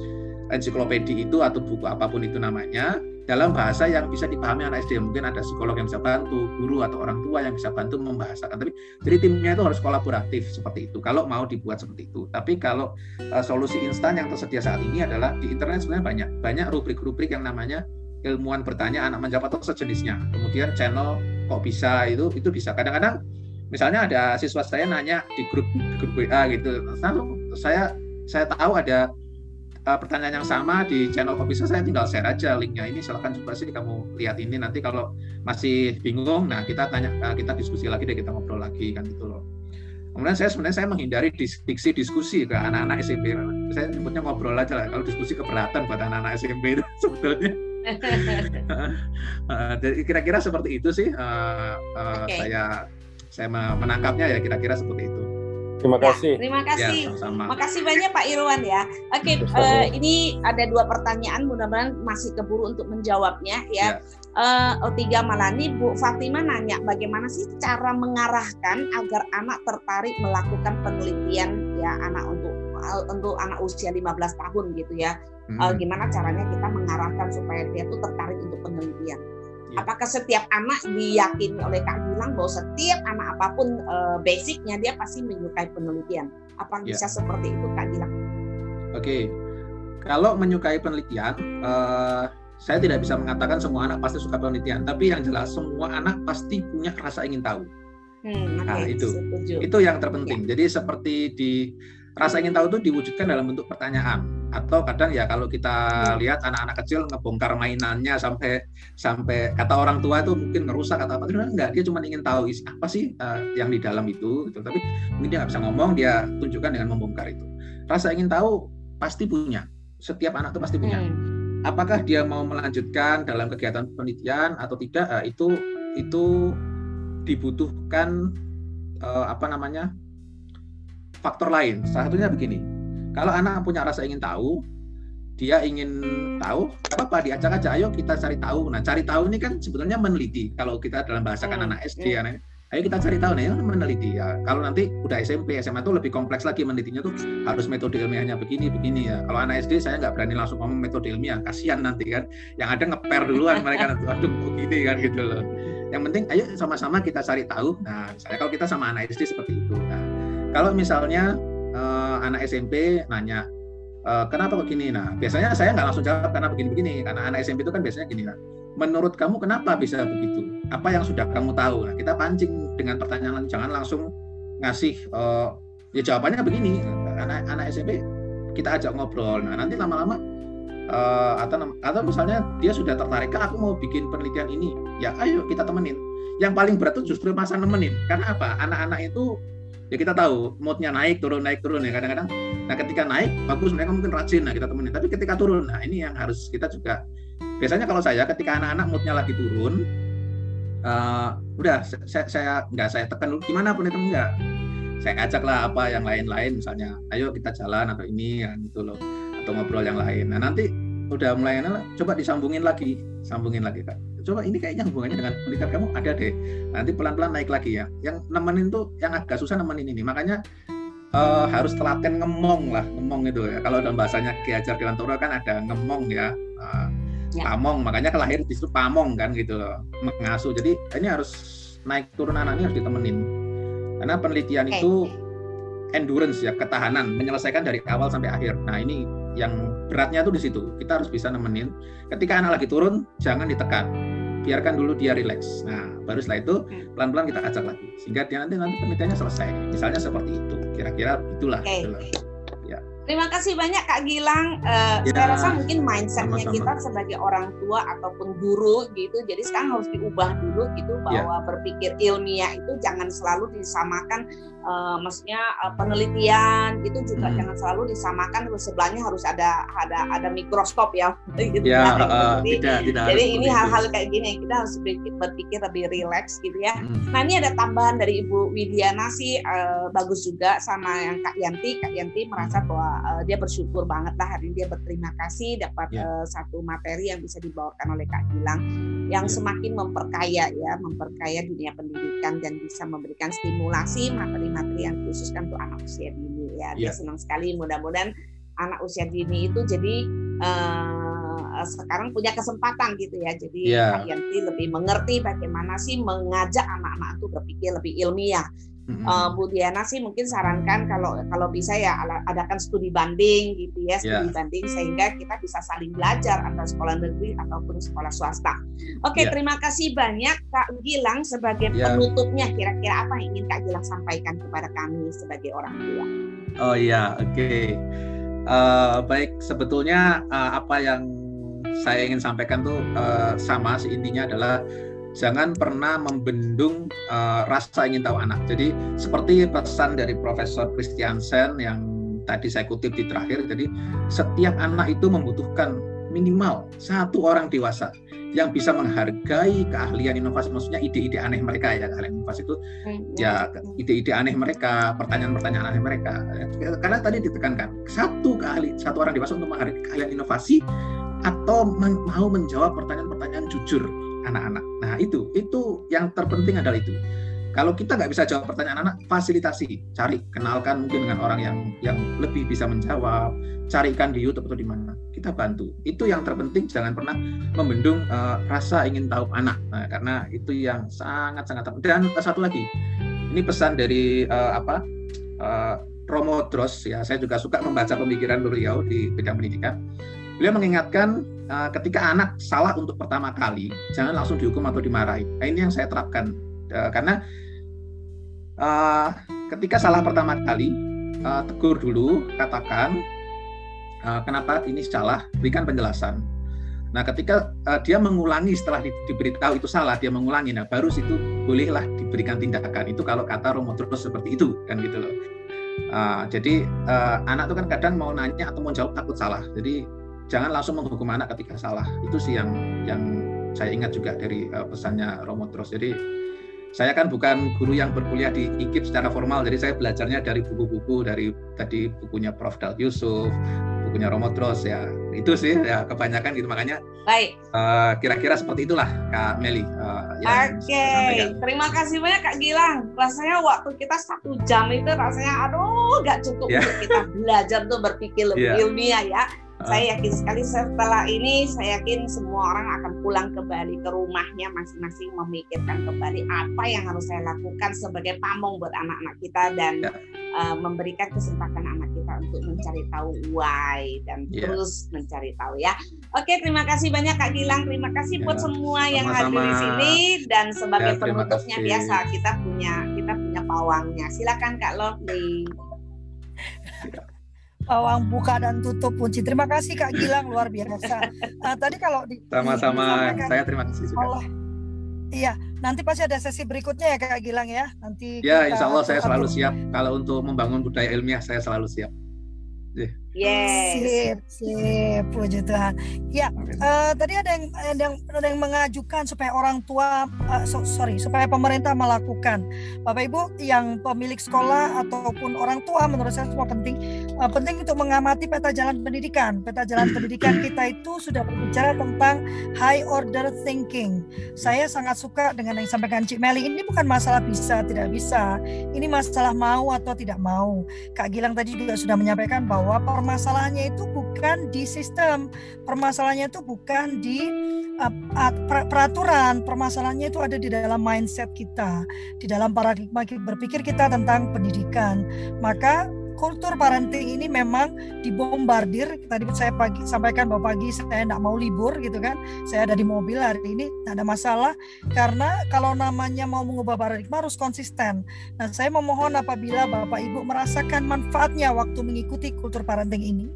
ensiklopedia itu atau buku apa pun itu namanya dalam bahasa yang bisa dipahami anak SD. Mungkin ada psikolog yang bisa bantu, guru atau orang tua yang bisa bantu membahasakan. Tapi jadi timnya itu harus kolaboratif seperti itu. Kalau mau dibuat seperti itu. Tapi kalau uh, solusi instan yang tersedia saat ini adalah di internet sebenarnya banyak banyak rubrik-rubrik yang namanya ilmuwan bertanya anak menjawab atau sejenisnya. Kemudian channel kok bisa itu itu bisa. Kadang-kadang misalnya ada siswa saya nanya di grup grup WA gitu. Lalu saya saya tahu ada uh, pertanyaan yang sama di channel Kopi saya tinggal share aja linknya ini. Silahkan coba sih kamu lihat ini. Nanti kalau masih bingung nah kita tanya uh, kita diskusi lagi deh kita ngobrol lagi kan gitu loh. Kemudian saya sebenarnya saya menghindari diksi diskusi ke anak-anak SMP saya sebutnya ngobrol aja lah kalau diskusi keberatan buat anak-anak SMP itu *laughs* sebetulnya. *laughs* Jadi kira-kira seperti itu sih uh, uh, okay. saya saya menangkapnya ya kira-kira seperti itu Terima ya, kasih. Ya, terima kasih. Ya, sama Terima kasih banyak Pak Irwan ya. Oke, uh, ini ada dua pertanyaan, mudah-mudahan masih keburu untuk menjawabnya ya. ya. Uh, Otiga Malani, Bu Fatima nanya bagaimana sih cara mengarahkan agar anak tertarik melakukan penelitian ya anak untuk untuk anak usia 15 tahun gitu ya. Hmm. Uh, gimana caranya kita mengarahkan supaya dia tuh tertarik untuk penelitian? Ya. Apakah setiap anak diyakini oleh Kak Gilang bahwa setiap anak apa pun uh, basicnya dia pasti menyukai penelitian? Apa ya. bisa seperti itu Kak Gilang? Oke, kalau menyukai penelitian, uh, saya tidak bisa mengatakan semua anak pasti suka penelitian, tapi yang jelas semua anak pasti punya rasa ingin tahu. Hmm, okay, nah itu, setuju. itu yang terpenting. Ya. Jadi seperti di rasa ingin tahu itu diwujudkan dalam bentuk pertanyaan. Atau kadang ya kalau kita lihat anak-anak kecil ngebongkar mainannya sampai sampai kata orang tua itu mungkin ngerusak atau apa itu enggak dia cuma ingin tahu isi apa sih uh, yang di dalam itu gitu. tapi mungkin dia nggak bisa ngomong dia tunjukkan dengan membongkar itu. Rasa ingin tahu pasti punya. Setiap anak itu pasti punya. Hmm. apakah dia mau melanjutkan dalam kegiatan penelitian atau tidak? Uh, itu itu dibutuhkan uh, apa namanya faktor lain. Salah satunya begini, kalau anak punya rasa ingin tahu, dia ingin tahu, apa-apa diajak aja, ayo kita cari tahu. Nah, cari tahu ini kan sebetulnya meneliti. Kalau kita dalam bahasa kan hmm. anak SD, hmm. anak, ayo kita cari tahu, nah ya meneliti ya. Kalau nanti udah SMP, SMA itu lebih kompleks lagi menelitinya tuh harus metode ilmiahnya begini, begini ya. Kalau anak SD saya nggak berani langsung ngomong metode ilmiah, kasihan nanti kan. Yang ada ngeper duluan mereka nanti, *laughs* aduh begini kan gitu loh. Yang penting ayo sama-sama kita cari tahu. Nah, misalnya kalau kita sama anak SD seperti itu. Nah, kalau misalnya uh, anak SMP nanya uh, kenapa kok gini, nah biasanya saya nggak langsung jawab karena begini-begini, karena anak SMP itu kan biasanya gini lah. Menurut kamu kenapa bisa begitu? Apa yang sudah kamu tahu? Nah, kita pancing dengan pertanyaan, jangan langsung ngasih uh, ya jawabannya begini. Anak anak SMP kita ajak ngobrol. Nah nanti lama-lama uh, atau atau misalnya dia sudah tertarik kan aku mau bikin penelitian ini ya ayo kita temenin yang paling berat itu justru masa nemenin karena apa anak-anak itu ya kita tahu moodnya naik turun naik turun ya kadang-kadang. Nah ketika naik bagus mereka mungkin rajin nah kita temenin tapi ketika turun nah ini yang harus kita juga. Biasanya kalau saya ketika anak-anak moodnya lagi turun uh, udah saya, saya nggak saya tekan dulu gimana pun itu enggak saya ajak lah apa yang lain-lain misalnya ayo kita jalan atau ini ya gitu loh. Atau ngobrol yang lain. Nah nanti udah mulai coba disambungin lagi. Sambungin lagi kak. Coba ini kayaknya hubungannya dengan pendidikan kamu ada deh. Nanti pelan-pelan naik lagi ya. Yang nemenin tuh yang agak susah nemenin ini. Makanya uh, harus telaten ngemong lah. Ngemong itu ya. Kalau dalam bahasanya Ki Hajar Dewantara kan ada ngemong ya. Uh, ya. pamong. Makanya kelahir justru pamong kan gitu loh. Mengasuh. Jadi ini harus naik turun anak ini harus ditemenin. Karena penelitian okay. itu endurance ya ketahanan. Menyelesaikan dari awal sampai akhir. Nah ini yang beratnya tuh di situ kita harus bisa nemenin ketika anak lagi turun jangan ditekan biarkan dulu dia relax. Nah, baru setelah itu hmm. pelan-pelan kita ajak lagi sehingga dia nanti nanti penelitiannya selesai. Misalnya seperti itu. Kira-kira itulah. Okay. itulah. Terima kasih banyak Kak Gilang. Uh, ya, saya rasa mungkin mindsetnya kita sebagai orang tua ataupun guru gitu, jadi sekarang harus diubah dulu gitu ya. bahwa ya. berpikir ilmiah itu jangan selalu disamakan, uh, maksudnya uh, penelitian itu juga hmm. jangan selalu disamakan sebelahnya harus ada ada ada mikroskop ya. *laughs* Gitu, ya kan? uh, jadi, tidak, tidak jadi ini hal-hal kayak gini kita harus berpikir, berpikir lebih rileks gitu ya. Hmm. Nah ini ada tambahan dari Ibu Widiana sih uh, bagus juga sama yang Kak Yanti. Kak Yanti merasa bahwa uh, dia bersyukur banget lah hari ini dia berterima kasih dapat yeah. Ya. uh, satu materi yang bisa dibawakan oleh Kak Gilang yang yeah. semakin memperkaya ya memperkaya dunia pendidikan dan bisa memberikan stimulasi materi-materi yang khususkan untuk anak usia dini ya dia yeah. senang sekali mudah-mudahan anak usia dini itu jadi uh, sekarang punya kesempatan gitu ya jadi yeah. Kak Yanti lebih mengerti bagaimana sih mengajak anak-anak itu berpikir lebih ilmiah Mm-hmm. Uh, Bu Diana sih mungkin sarankan kalau kalau bisa ya adakan studi banding gitu ya studi yeah. banding sehingga kita bisa saling belajar antara sekolah negeri ataupun sekolah swasta. Oke okay, ya. yeah. terima kasih banyak Kak Gilang sebagai yeah. penutupnya kira-kira apa yang ingin Kak Gilang sampaikan kepada kami sebagai orang tua. Oh iya oke okay. uh, baik sebetulnya uh, apa yang saya ingin sampaikan tuh uh, sama intinya adalah jangan pernah membendung uh, rasa ingin tahu anak. Jadi seperti pesan dari Profesor Christiansen yang tadi saya kutip di terakhir, jadi setiap anak itu membutuhkan minimal satu orang dewasa yang bisa menghargai keahlian inovasi, maksudnya ide-ide aneh mereka ya, keahlian inovasi itu ya ide-ide aneh mereka, pertanyaan-pertanyaan aneh mereka. Karena tadi ditekankan satu keahli, satu orang dewasa untuk menghargai keahlian inovasi atau mau menjawab pertanyaan-pertanyaan jujur anak-anak. Nah itu, itu yang terpenting adalah itu. Kalau kita nggak bisa jawab pertanyaan anak, fasilitasi, cari, kenalkan mungkin dengan orang yang yang lebih bisa menjawab, carikan di YouTube atau di mana, kita bantu. Itu yang terpenting, jangan pernah membendung uh, rasa ingin tahu anak, nah, karena itu yang sangat sangat. Dan satu lagi, ini pesan dari uh, apa uh, Romo Dros ya, saya juga suka membaca pemikiran beliau di bidang pendidikan. Beliau mengingatkan uh, ketika anak salah untuk pertama kali, jangan langsung dihukum atau dimarahi. Nah, ini yang saya terapkan uh, karena uh, ketika salah pertama kali, tegur dulu, katakan kenapa ini salah, berikan penjelasan. Nah, ketika dia mengulangi setelah di, diberitahu itu salah, dia mengulangi, nah baru situ bolehlah diberikan tindakan. Itu kalau kata Romo terus seperti itu, kan gitu loh. Uh, jadi uh, anak itu kan kadang mau nanya atau mau jawab takut salah. Jadi jangan langsung menghukum anak ketika salah. Itu sih yang yang saya ingat juga dari uh, pesannya Romo Terus. Jadi saya kan bukan guru yang berkuliah di IKIP secara formal, jadi saya belajarnya dari buku-buku, dari tadi bukunya Prof. Dal Yusuf, bukunya Romo Terus ya. Itu sih ya kebanyakan gitu makanya. Baik. Uh, kira-kira seperti itulah Kak Meli. Uh, Oke, okay. terima kasih banyak Kak Gilang. Rasanya waktu kita satu jam itu rasanya aduh nggak cukup yeah. untuk kita *laughs* belajar tuh berpikir lebih yeah. ilmiah ya saya yakin sekali setelah ini saya yakin semua orang akan pulang kembali ke rumahnya masing-masing memikirkan kembali apa yang harus saya lakukan sebagai pamong buat anak-anak kita dan ya. uh, memberikan kesempatan anak kita untuk mencari tahu why dan ya. terus mencari tahu ya. Oke, terima kasih banyak Kak Gilang. Terima kasih ya. buat semua Sama-sama. yang hadir di sini dan sebagai ya, penutupnya biasa kita punya kita punya pawangnya. Silakan Kak Lovely. Pawang buka dan tutup kunci. Terima kasih Kak Gilang luar biasa. Uh, tadi kalau di sama-sama saya terima kasih juga. Allah, iya, nanti pasti ada sesi berikutnya ya Kak Gilang ya. Nanti Ya, insya Allah saya selalu siap kalau untuk membangun budaya ilmiah saya selalu siap. Yes. Sip, sip, puji Tuhan. Ya, uh, tadi ada yang, ada yang ada yang mengajukan supaya orang tua, uh, so, sorry, supaya pemerintah melakukan. Bapak Ibu yang pemilik sekolah ataupun orang tua, menurut saya semua penting, uh, penting untuk mengamati peta jalan pendidikan. Peta jalan pendidikan kita itu sudah berbicara tentang high order thinking. Saya sangat suka dengan yang disampaikan Cik Meli. Ini bukan masalah bisa tidak bisa, ini masalah mau atau tidak mau. Kak Gilang tadi juga sudah menyampaikan bahwa permasalahannya itu bukan di sistem. Permasalahannya itu bukan di uh, peraturan. Permasalahannya itu ada di dalam mindset kita, di dalam paradigma berpikir kita tentang pendidikan. Maka kultur parenting ini memang dibombardir. Tadi saya pagi sampaikan bahwa pagi saya tidak mau libur gitu kan. Saya ada di mobil hari ini tidak ada masalah karena kalau namanya mau mengubah paradigma harus konsisten. Nah, saya memohon apabila Bapak Ibu merasakan manfaatnya waktu mengikuti kultur parenting ini,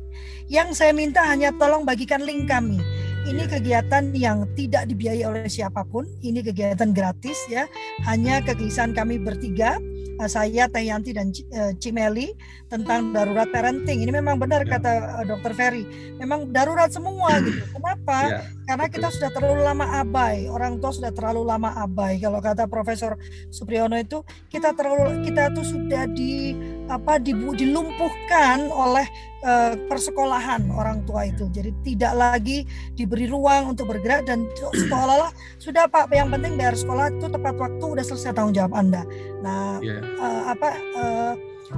yang saya minta hanya tolong bagikan link kami. Ini kegiatan yang tidak dibiayai oleh siapa pun. Ini kegiatan gratis ya. Hanya kegelisahan kami bertiga Eh, saya Teh Yanti dan eh, Cimeli tentang darurat parenting. Ini memang benar ya. kata uh, Dokter Ferry. Memang darurat semua gitu. *clears throat* Kenapa? Ya, Karena kita sudah terlalu lama abai. Orang tua sudah terlalu lama abai. Kalau kata Profesor Supriyono itu kita terlalu kita tuh sudah di apa dilumpuhkan oleh uh, persekolahan orang tua itu. Jadi tidak lagi diberi ruang untuk bergerak dan seolah-olah *clears throat* sudah Pak yang penting bayar sekolah itu tepat waktu udah selesai tanggung jawab Anda. Nah, yeah. Iya. uh, apa uh,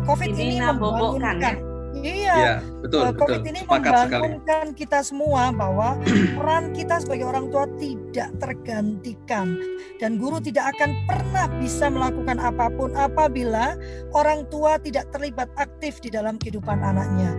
Covid ini, ini membangunkan ya? Iya, ya, betul, COVID betul. ini membangunkan sekali. kita semua bahwa *clears throat* peran kita sebagai orang tua tidak tergantikan dan guru tidak akan pernah bisa melakukan apa pun apabila orang tua tidak terlibat aktif di dalam kehidupan anaknya.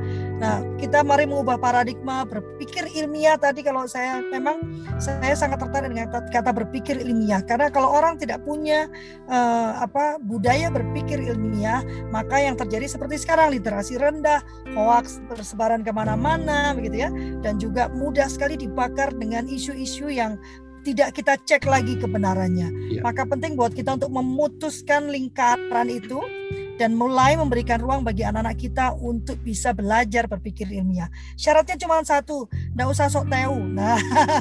Nah, kita mari mengubah paradigma berpikir ilmiah tadi kalau saya memang saya sangat tertarik dengan kata berpikir ilmiah karena kalau orang tidak punya uh, apa budaya berpikir ilmiah, maka yang terjadi seperti sekarang literasi rendah, hoax bersebaran ke mana-mana begitu ya, dan juga mudah sekali dibakar dengan isu-isu yang tidak kita cek lagi kebenarannya. Ya. Maka penting buat kita untuk memutuskan lingkaran itu dan mulai memberikan ruang bagi anak-anak kita untuk bisa belajar berpikir ilmiah. Syaratnya cuma satu, tidak usah sok tahu. Nah,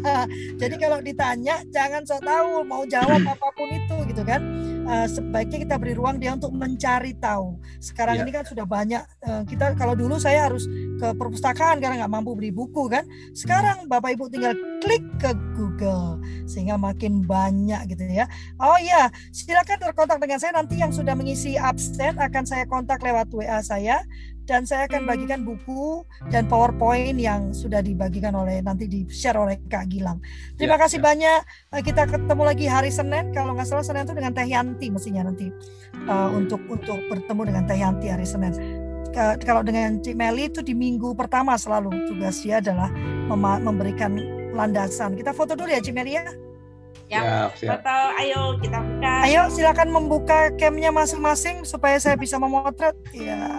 *laughs* jadi kalau ditanya jangan sok tahu, mau jawab apa pun itu gitu kan. Uh, sebaiknya kita beri ruang dia untuk mencari tahu. Sekarang ya. ini kan sudah banyak uh, kita kalau dulu saya harus ke perpustakaan karena nggak mampu beli buku kan. Sekarang Bapak Ibu tinggal klik ke Google sehingga makin banyak gitu ya. Oh iya, silakan berkontak dengan saya nanti yang sudah mengisi absen akan saya kontak lewat WA saya dan saya akan bagikan buku dan PowerPoint yang sudah dibagikan oleh nanti di share oleh Kak Gilang. Terima ya, kasih ya. banyak. Eh, kita ketemu lagi hari Senin. Kalau nggak salah Senin itu dengan Teh Yanti mestinya nanti uh, untuk untuk bertemu dengan Teh Yanti hari Senin. kalau dengan Cik Meli itu di minggu pertama selalu tugas dia adalah memberikan landasan. Kita foto dulu ya Cik Meli ya. Ya, siap. foto ayo kita buka. Ayo silakan membuka camnya masing-masing supaya saya bisa memotret. Ya.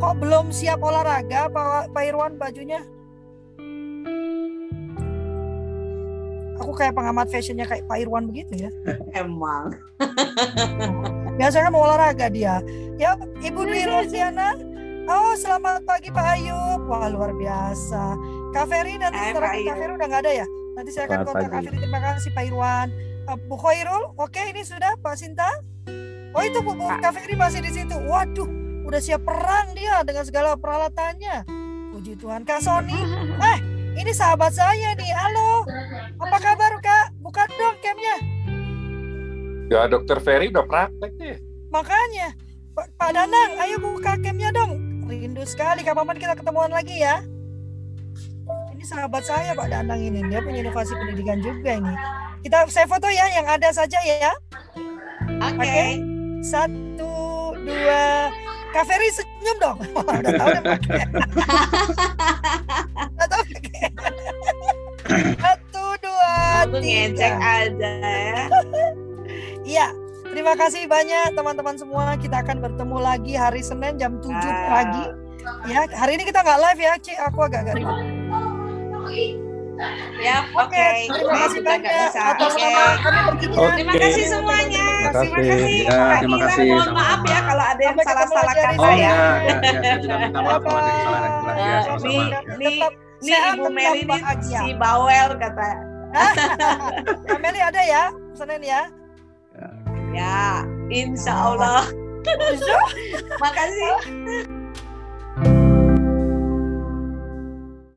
Kok belum siap olahraga Pak, Pak Irwan bajunya? Aku kayak pengamat fashionnya kayak Pak Irwan begitu ya. *laughs* Emang. *laughs* Biasanya kan mau olahraga dia. Ya, Ibu Dwi *laughs* Rosiana. Oh, selamat pagi Pak Ayub. Wah, luar biasa. Kak Ferry nanti setelah Kak Ferry udah nggak ada ya? Nanti saya akan kontak Afri. Terima kasih Pak Irwan. Uh, Bu Khairul, oke okay, ini sudah Pak Sinta. Oh itu Bu, Bu Kafiri masih di situ. Waduh, udah siap perang dia dengan segala peralatannya. Puji Tuhan. Kak Sony, eh ini sahabat saya nih. Halo, apa kabar Kak? Buka dong camnya. Ya Dokter Ferry udah praktek nih. Makanya, Pak, Pak Danang, ayo buka camnya dong. Rindu sekali kapan kita ketemuan lagi ya ini sahabat saya Pak Danang ini dia punya inovasi pendidikan juga ini kita saya foto ya yang ada saja ya oke okay. okay. satu dua Kak Ferry senyum dong *laughs* udah tahu pakai udah tahu pakai satu dua tiga aja ya *laughs* iya Terima kasih banyak teman-teman semua. Kita akan bertemu lagi hari Senin jam 7 pagi. Ya, hari ini kita nggak live ya, Ci. Aku agak-agak ribet. Ya, oke. Okay. Terima kasih banyak bertiga. Terima kasih semuanya. Terima kasih. Ya, terima kasih. Mohon maaf ya kalau ada yang salah-salah kata oh, ya. Ya, ya, saya juga minta maaf kalau ada yang salah kata. Ya, sama-sama. Ini, ini Ibu Meli ini si bawel kata. *laughs* Meli ada ya? Senin ya? Ya, insya Allah. *laughs* Makasih.